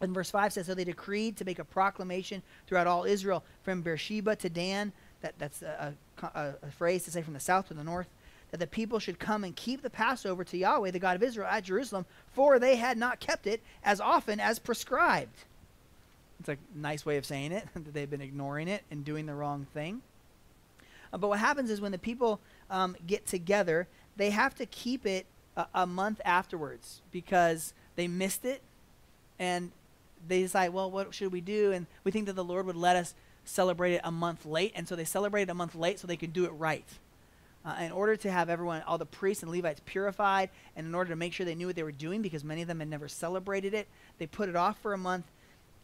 And verse 5 says, So they decreed to make a proclamation throughout all Israel, from Beersheba to Dan. That, that's a, a, a phrase to say from the south to the north that the people should come and keep the Passover to Yahweh, the God of Israel, at Jerusalem, for they had not kept it as often as prescribed. It's a nice way of saying it, <laughs> that they've been ignoring it and doing the wrong thing. Uh, but what happens is when the people um, get together, they have to keep it a, a month afterwards because they missed it and they decide, well, what should we do? And we think that the Lord would let us celebrate it a month late. And so they celebrate it a month late so they can do it right uh, in order to have everyone, all the priests and Levites purified, and in order to make sure they knew what they were doing, because many of them had never celebrated it, they put it off for a month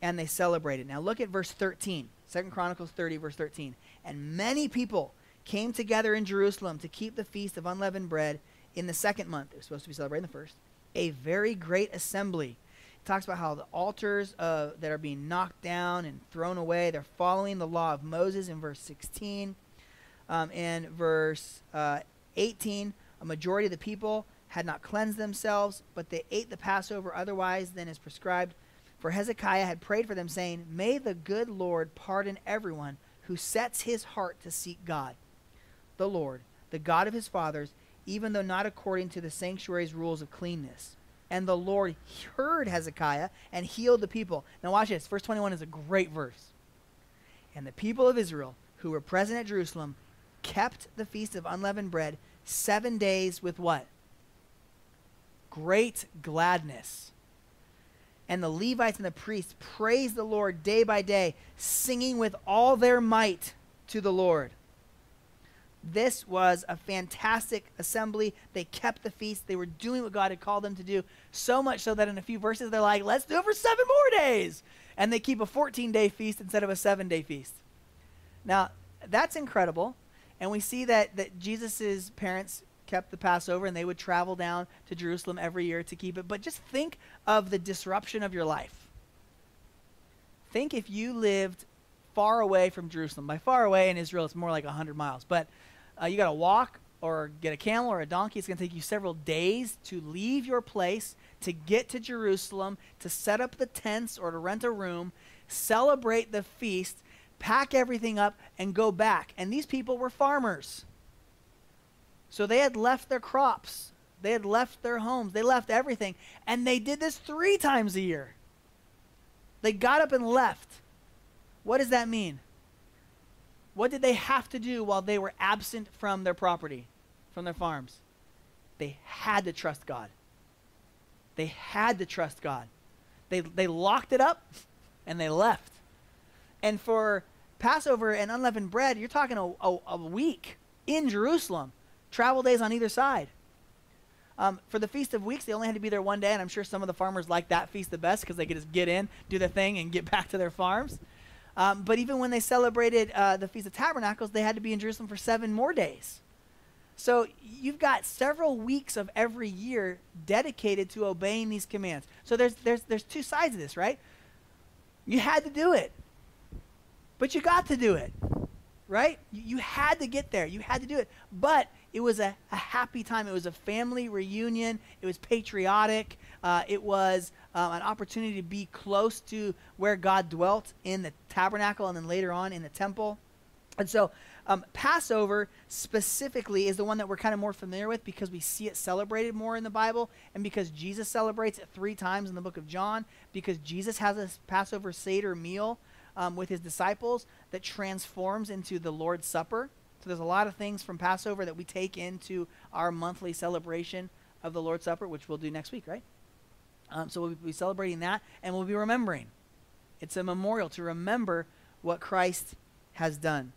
and they celebrated. Now look at verse 13, 2 Chronicles 30, verse 13. And many people came together in Jerusalem to keep the feast of unleavened bread in the second month. They're supposed to be celebrating the first. A very great assembly. It talks about how the altars uh, that are being knocked down and thrown away, they're following the law of Moses in verse 16 um, in verse uh, 18, a majority of the people had not cleansed themselves, but they ate the Passover otherwise than is prescribed. For Hezekiah had prayed for them, saying, May the good Lord pardon everyone who sets his heart to seek God, the Lord, the God of his fathers, even though not according to the sanctuary's rules of cleanness. And the Lord heard Hezekiah and healed the people. Now, watch this. Verse 21 is a great verse. And the people of Israel who were present at Jerusalem kept the feast of unleavened bread seven days with what? Great gladness. And the Levites and the priests praised the Lord day by day, singing with all their might to the Lord. This was a fantastic assembly. They kept the feast. They were doing what God had called them to do, so much so that in a few verses they're like, let's do it for seven more days. And they keep a 14 day feast instead of a seven day feast. Now, that's incredible. And we see that, that Jesus' parents kept the Passover and they would travel down to Jerusalem every year to keep it. But just think of the disruption of your life. Think if you lived far away from Jerusalem. By far away in Israel, it's more like 100 miles. But uh, you got to walk or get a camel or a donkey. It's going to take you several days to leave your place, to get to Jerusalem, to set up the tents or to rent a room, celebrate the feast, pack everything up, and go back. And these people were farmers. So they had left their crops, they had left their homes, they left everything. And they did this three times a year. They got up and left. What does that mean? What did they have to do while they were absent from their property, from their farms? They had to trust God. They had to trust God. They, they locked it up and they left. And for Passover and unleavened bread, you're talking a, a, a week in Jerusalem, travel days on either side. Um, for the Feast of Weeks, they only had to be there one day, and I'm sure some of the farmers like that feast the best because they could just get in, do the thing, and get <laughs> back to their farms. Um, but even when they celebrated uh, the Feast of Tabernacles, they had to be in Jerusalem for seven more days. So you've got several weeks of every year dedicated to obeying these commands. So there's there's there's two sides of this, right? You had to do it, but you got to do it, right? You, you had to get there. You had to do it, but it was a, a happy time. It was a family reunion. It was patriotic. Uh, it was um, an opportunity to be close to where God dwelt in the tabernacle and then later on in the temple. And so, um, Passover specifically is the one that we're kind of more familiar with because we see it celebrated more in the Bible, and because Jesus celebrates it three times in the book of John, because Jesus has a Passover Seder meal um, with his disciples that transforms into the Lord's Supper. So, there's a lot of things from Passover that we take into our monthly celebration of the Lord's Supper, which we'll do next week, right? Um, so we'll be celebrating that, and we'll be remembering. It's a memorial to remember what Christ has done.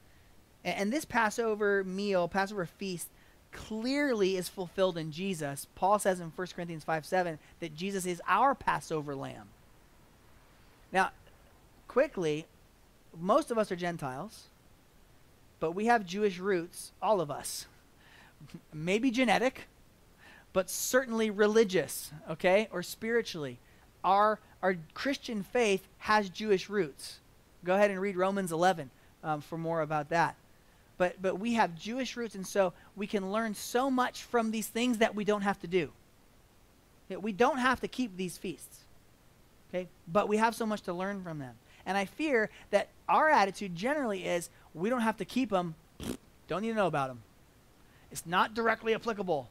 And, and this Passover meal, Passover feast, clearly is fulfilled in Jesus. Paul says in 1 Corinthians 5 7 that Jesus is our Passover lamb. Now, quickly, most of us are Gentiles, but we have Jewish roots, all of us. Maybe genetic, but certainly religious, okay, or spiritually. Our, our Christian faith has Jewish roots. Go ahead and read Romans 11 um, for more about that. But, but we have Jewish roots, and so we can learn so much from these things that we don't have to do. We don't have to keep these feasts, okay, but we have so much to learn from them. And I fear that our attitude generally is we don't have to keep them, don't need to know about them. It's not directly applicable.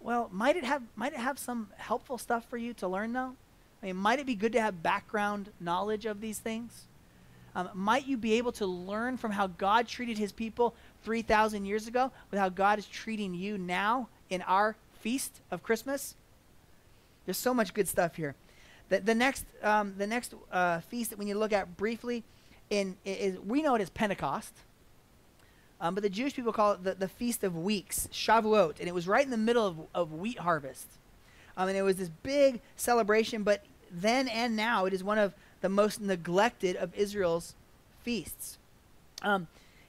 Well, might it have might it have some helpful stuff for you to learn though? I mean, might it be good to have background knowledge of these things? Um, might you be able to learn from how God treated his people 3,000 years ago with how God is treating you now in our feast of Christmas? There's so much good stuff here. The, the next, um, the next uh, feast that we need to look at briefly in, is, we know it as Pentecost. Um, but the Jewish people call it the, the Feast of Weeks, Shavuot, and it was right in the middle of, of wheat harvest. Um, and it was this big celebration, but then and now it is one of the most neglected of Israel's feasts. Um,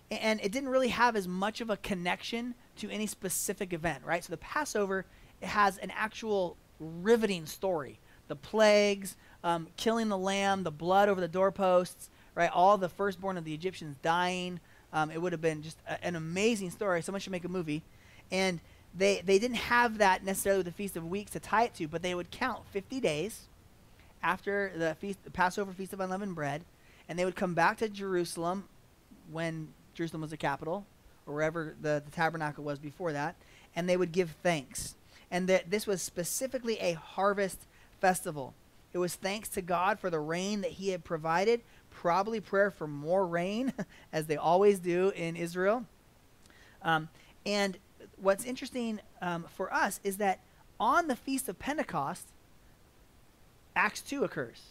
and it didn't really have as much of a connection to any specific event, right? So the Passover it has an actual riveting story. The plagues, um, killing the lamb, the blood over the doorposts, right? All the firstborn of the Egyptians dying. Um, it would have been just a, an amazing story. Someone should make a movie. And they, they didn't have that necessarily with the Feast of Weeks to tie it to, but they would count 50 days after the feast, the Passover Feast of Unleavened Bread, and they would come back to Jerusalem when Jerusalem was the capital, or wherever the, the tabernacle was before that, and they would give thanks. And that this was specifically a harvest festival. It was thanks to God for the rain that He had provided, probably prayer for more rain, <laughs> as they always do in Israel. Um, and what's interesting um, for us is that on the Feast of Pentecost, Acts 2 occurs.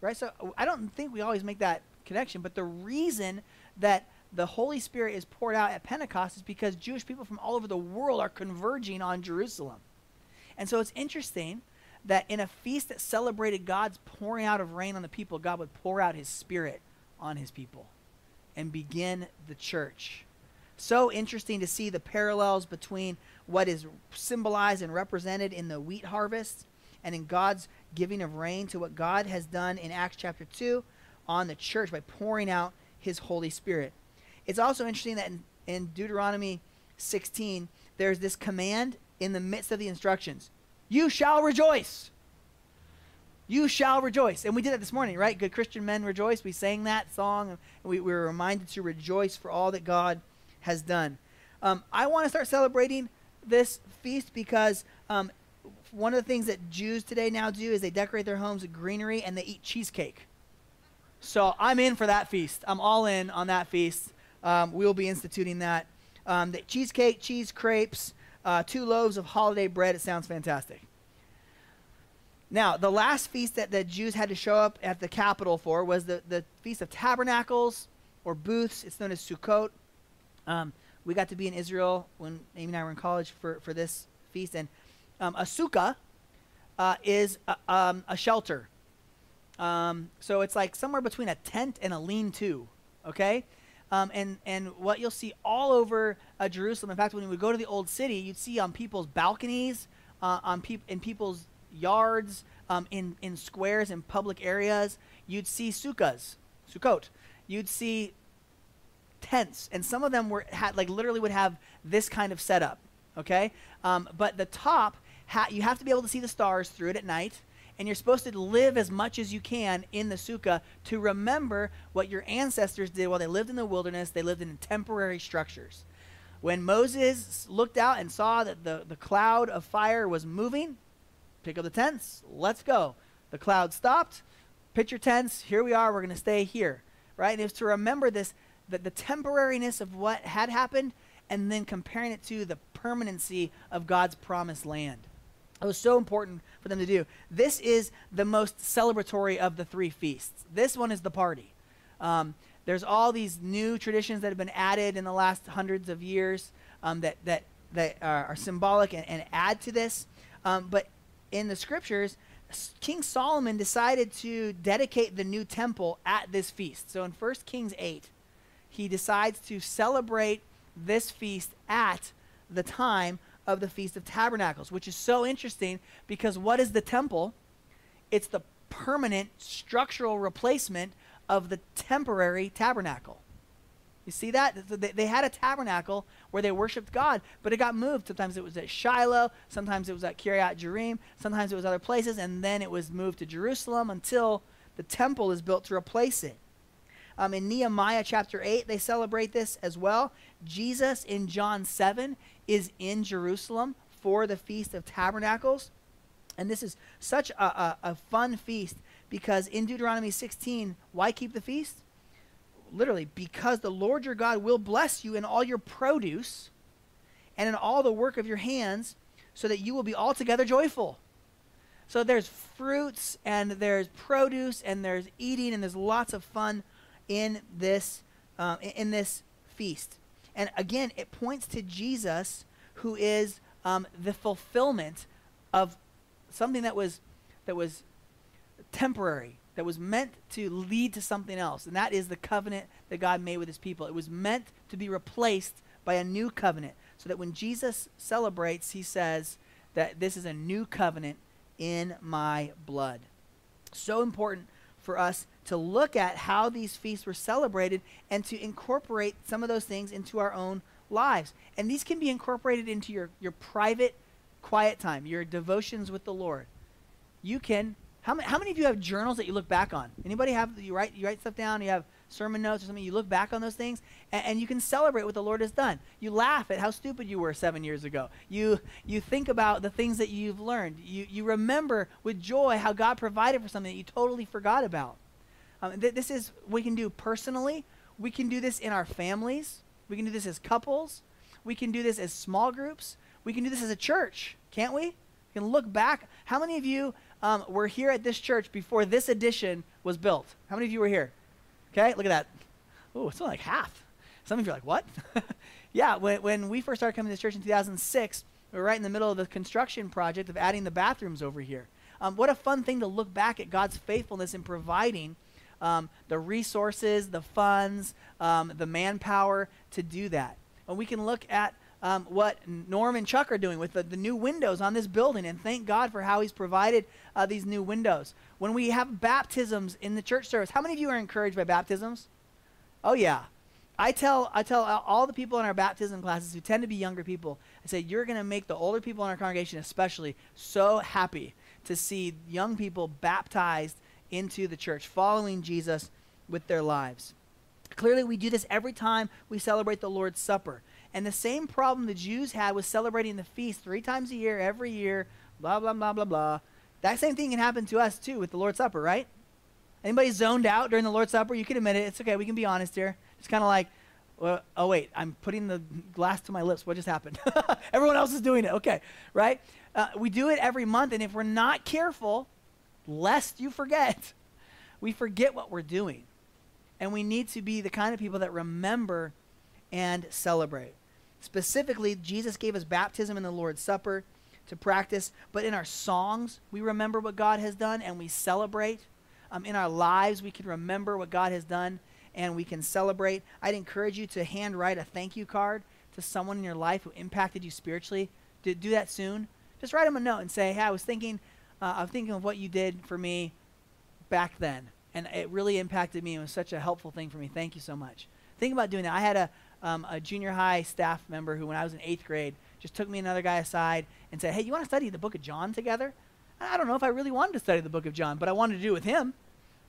Right? So I don't think we always make that connection, but the reason that the Holy Spirit is poured out at Pentecost is because Jewish people from all over the world are converging on Jerusalem. And so it's interesting that in a feast that celebrated God's pouring out of rain on the people, God would pour out his spirit on his people and begin the church. So interesting to see the parallels between what is symbolized and represented in the wheat harvest and in God's giving of rain to what God has done in Acts chapter 2 on the church by pouring out his Holy Spirit. It's also interesting that in, in Deuteronomy 16, there's this command in the midst of the instructions You shall rejoice. You shall rejoice. And we did that this morning, right? Good Christian men rejoice. We sang that song, and we, we were reminded to rejoice for all that God has done. Um, I want to start celebrating this feast because um, one of the things that Jews today now do is they decorate their homes with greenery and they eat cheesecake. So I'm in for that feast. I'm all in on that feast. Um, we'll be instituting that. Um, the cheesecake, cheese crepes, uh, two loaves of holiday bread. It sounds fantastic. Now, the last feast that the Jews had to show up at the capital for was the, the Feast of Tabernacles or Booths. It's known as Sukkot. Um, we got to be in Israel when Amy and I were in college for, for this feast. And um, a sukkah uh, is a, um, a shelter. Um, so it's like somewhere between a tent and a lean to, okay? Um, and, and what you'll see all over uh, Jerusalem, in fact, when you would go to the old city, you'd see on people's balconies, uh, on peop- in people's yards, um, in, in squares, in public areas, you'd see sukkahs, sukkot. You'd see tents, and some of them were had like literally would have this kind of setup. Okay, um, but the top ha- you have to be able to see the stars through it at night, and you're supposed to live as much as you can in the sukkah to remember what your ancestors did while they lived in the wilderness. They lived in temporary structures. When Moses looked out and saw that the, the cloud of fire was moving, pick up the tents, let's go. The cloud stopped, pitch your tents, here we are, we're going to stay here. Right? And it's to remember this, that the temporariness of what had happened, and then comparing it to the permanency of God's promised land. It was so important for them to do. This is the most celebratory of the three feasts. This one is the party. Um, there's all these new traditions that have been added in the last hundreds of years um, that, that, that are, are symbolic and, and, add to this. Um, but in the scriptures, King Solomon decided to dedicate the new temple at this feast. So in 1 Kings 8, he decides to celebrate this feast at the time of the Feast of Tabernacles, which is so interesting because what is the temple? It's the permanent structural replacement of the temporary tabernacle. You see that? They had a tabernacle where they worshiped God, but it got moved. Sometimes it was at Shiloh, sometimes it was at Kiryat Jearim, sometimes it was other places, and then it was moved to Jerusalem until the temple is built to replace it. Um, in Nehemiah chapter 8, they celebrate this as well. Jesus in John 7 is in Jerusalem for the Feast of Tabernacles. And this is such a, a, a fun feast because in Deuteronomy 16, why keep the feast? literally, because the Lord your God will bless you in all your produce and in all the work of your hands, so that you will be altogether joyful. So there's fruits and there's produce and there's eating and there's lots of fun in this uh, in this feast. And again, it points to Jesus, who is um, the fulfillment of something that was that was temporary that was meant to lead to something else, and that is the covenant that God made with his people. It was meant to be replaced by a new covenant, so that when Jesus celebrates, he says that this is a new covenant in my blood. So important for us to look at how these feasts were celebrated and to incorporate some of those things into our own lives. And these can be incorporated into your, your private quiet time, your devotions with the Lord. You can how many, how many of you have journals that you look back on? Anybody have you write you write stuff down? You have sermon notes or something. You look back on those things, and, and, you can celebrate what the Lord has done. You laugh at how stupid you were seven years ago. You you think about the things that you've learned. You you remember with joy how God provided for something that you totally forgot about. Um, th- this is we can do personally. We can do this in our families. We can do this as couples. We can do this as small groups. We can do this as a church, can't we? We can look back. How many of you um, were here at this church before this addition was built. How many of you were here? Okay, look at that. Oh, it's only like half. Some of you are like, what? <laughs> yeah, when, when we first started coming to this church in 2006, we were right in the middle of the construction project of adding the bathrooms over here. Um, what a fun thing to look back at God's faithfulness in providing um, the resources, the funds, um, the manpower to do that. And we can look at um, what Norm and Chuck are doing with the, the new windows on this building, and thank God for how He's provided uh, these new windows. When we have baptisms in the church service, how many of you are encouraged by baptisms? Oh, yeah. I tell I tell all the people in our baptism classes who tend to be younger people, I say you're going to make the older people in our congregation especially so happy to see young people baptized into the church, following Jesus with their lives. Clearly, we do this every time we celebrate the Lord's Supper. And the same problem the Jews had with celebrating the feast three times a year, every year, blah, blah, blah, blah, blah. That same thing can happen to us too with the Lord's Supper, right? Anybody zoned out during the Lord's Supper? You can admit it. It's okay. We can be honest here. It's kind of like, well, oh, wait, I'm putting the glass to my lips. What just happened? <laughs> Everyone else is doing it. Okay, right? Uh, we do it every month, and if we're not careful, lest you forget, <laughs> we forget what we're doing. And we need to be the kind of people that remember and celebrate. Specifically, Jesus gave us baptism in the Lord's Supper to practice, but in our songs, we remember what God has done and we celebrate. Um, in our lives, we can remember what God has done and we can celebrate. I'd encourage you to handwrite a thank you card to someone in your life who impacted you spiritually. Do, do that soon. Just write them a note and say, "Hey, I was thinking, uh, I'm thinking of what you did for me back then, and it really impacted me. It was such a helpful thing for me. Thank you so much." Think about doing that. I had a um, a junior high staff member who, when I was in eighth grade, just took me another guy aside and said, "Hey, you want to study the Book of John together?" I don't know if I really wanted to study the Book of John, but I wanted to do it with him.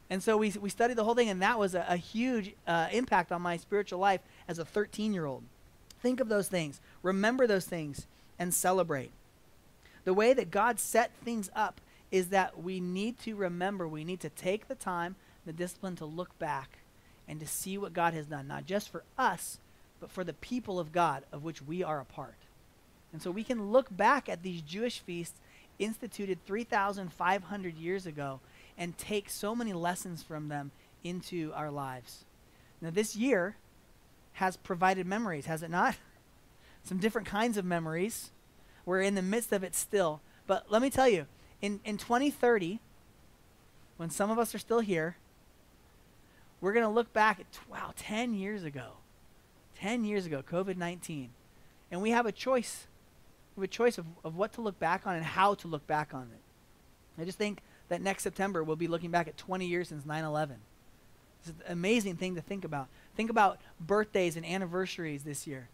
And so we, we studied the whole thing, and that was a, a huge uh, impact on my spiritual life as a 13 year old. Think of those things, remember those things, and celebrate. The way that God set things up is that we need to remember, we need to take the time, the discipline to look back and to see what God has done, not just for us, but for the people of God of which we are a part. And so we can look back at these Jewish feasts instituted 3,500 years ago and take so many lessons from them into our lives. Now, this year has provided memories, has it not? <laughs> Some different kinds of memories. We're in the midst of it still. But let me tell you, in, in 2030, when some of us are still here, we're going to look back at, wow, 10 years ago. 10 years ago, COVID 19. And we have a choice. We have a choice of, of what to look back on and how to look back on it. I just think that next September we'll be looking back at 20 years since 9 11. It's an amazing thing to think about. Think about birthdays and anniversaries this year.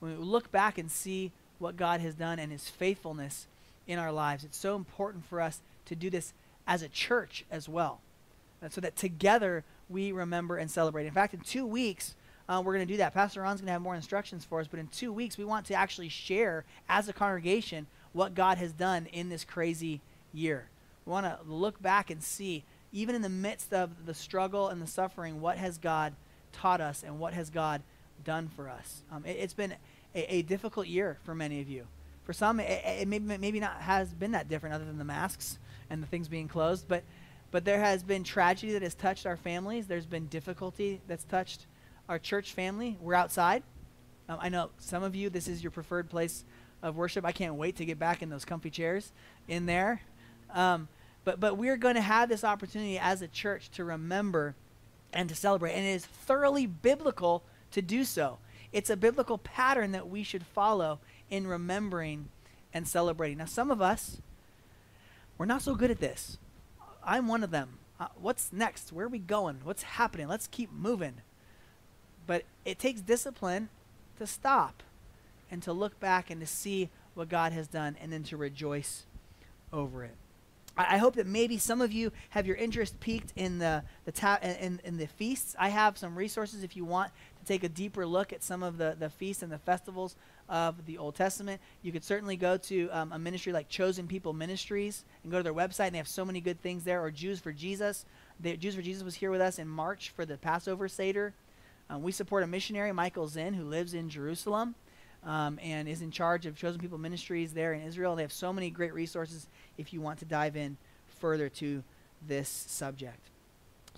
When we look back and see what God has done and his faithfulness in our lives, it's so important for us to do this as a church as well. And so that together we remember and celebrate. In fact, in two weeks, uh, we're going to do that. Pastor Ron's going to have more instructions for us, but in two weeks, we want to actually share as a congregation what God has done in this crazy year. We want to look back and see, even in the midst of the struggle and the suffering, what has God taught us and what has God done for us. Um, it, has been a, a, difficult year for many of you. For some, it, it maybe, maybe not has been that different other than the masks and the things being closed, but but there has been tragedy that has touched our families. There's been difficulty that's touched our church family. We're outside. Um, I know some of you, this is your preferred place of worship. I can't wait to get back in those comfy chairs in there. Um, but, but we're going to have this opportunity as a church to remember and to celebrate. And it is thoroughly biblical to do so. It's a biblical pattern that we should follow in remembering and celebrating. Now, some of us, we're not so good at this. I'm one of them. Uh, what's next? Where are we going? What's happening? Let's keep moving. But it takes discipline to stop and to look back and to see what God has done and then to rejoice over it. I, hope that maybe some of you have your interest piqued in the, the ta- in, in the feasts. I have some resources if you want take a deeper look at some of the, the feasts and the festivals of the Old Testament. You could certainly go to um, a ministry like Chosen People Ministries and go to their website, and they have so many good things there. Or Jews for Jesus. Jews for Jesus was here with us in March for the Passover Seder. Um, we support a missionary, Michael Zinn, who lives in Jerusalem um, and is in charge of Chosen People Ministries there in Israel. They have so many great resources if you want to dive in further to this subject.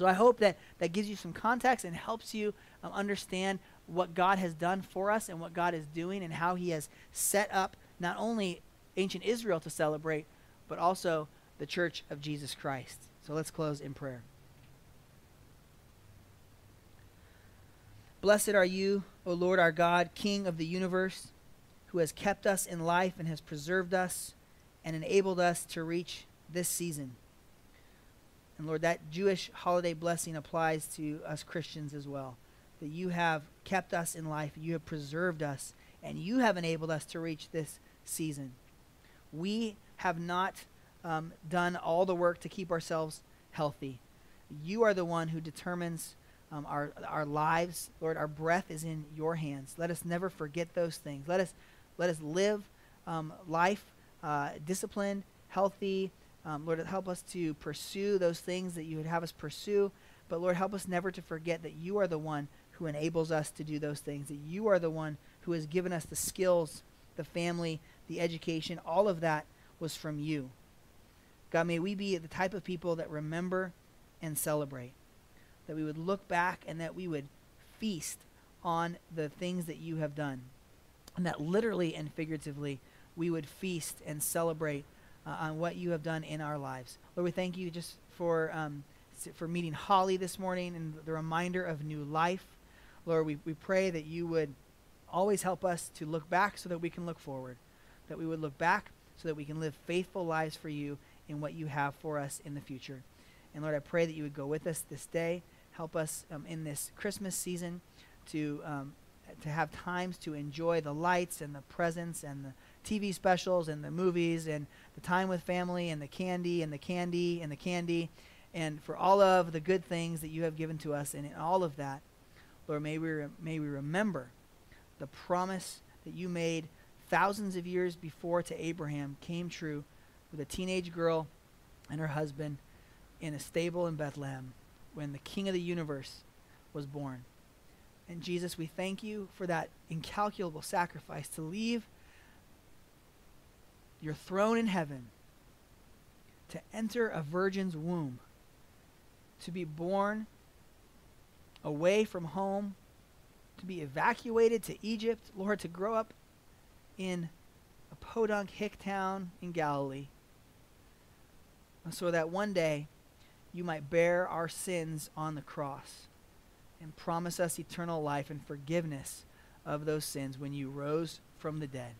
So I hope that that gives you some context and helps you um, understand what God has done for us and what God is doing and how He has set up not only ancient Israel to celebrate, but also the church of Jesus Christ. So let's close in prayer. Blessed are you, O Lord our God, King of the universe, who has kept us in life and has preserved us and enabled us to reach this season. And Lord, that Jewish holiday blessing applies to us Christians as well. that you have kept us in life, you have preserved us, and you have enabled us to reach this season. We have not um, done all the work to keep ourselves healthy. You are the one who determines um, our, our lives. Lord, our breath is in your hands. Let us never forget those things. Let us, let us live um, life uh, disciplined, healthy. Um, Lord, help us to pursue those things that you would have us pursue. But Lord, help us never to forget that you are the one who enables us to do those things, that you are the one who has given us the skills, the family, the education, all of that was from you. God, may we be the type of people that remember and celebrate, that we would look back and that we would feast on the things that you have done, and that literally and figuratively we would feast and celebrate uh, on what you have done in our lives. Lord, we thank you just for um, for meeting Holly this morning and the reminder of new life. Lord, we, we pray that you would always help us to look back so that we can look forward, that we would look back so that we can live faithful lives for you in what you have for us in the future. And Lord, I pray that you would go with us this day, help us um, in this Christmas season to um, to have times to enjoy the lights and the presents and the TV specials and the movies and the time with family and the candy and the candy and the candy and for all of the good things that you have given to us and in all of that, Lord, may we, may we remember the promise that you made thousands of years before to Abraham came true with a teenage girl and her husband in a stable in Bethlehem when the King of the universe was born. And Jesus, we thank you for that incalculable sacrifice to leave your throne in heaven, to enter a virgin's womb, to be born away from home, to be evacuated to Egypt, Lord, to grow up in a podunk hick town in Galilee, so that one day you might bear our sins on the cross and promise us eternal life and forgiveness of those sins when you rose from the dead.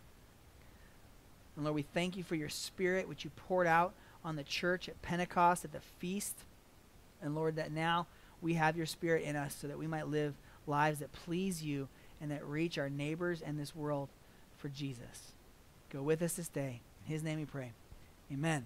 And Lord, we thank you for your spirit, which you poured out on the church at Pentecost at the feast. And Lord, that now we have your spirit in us so that we might live lives that please you and that reach our neighbors and this world for Jesus. Go with us this day. In his name we pray. Amen.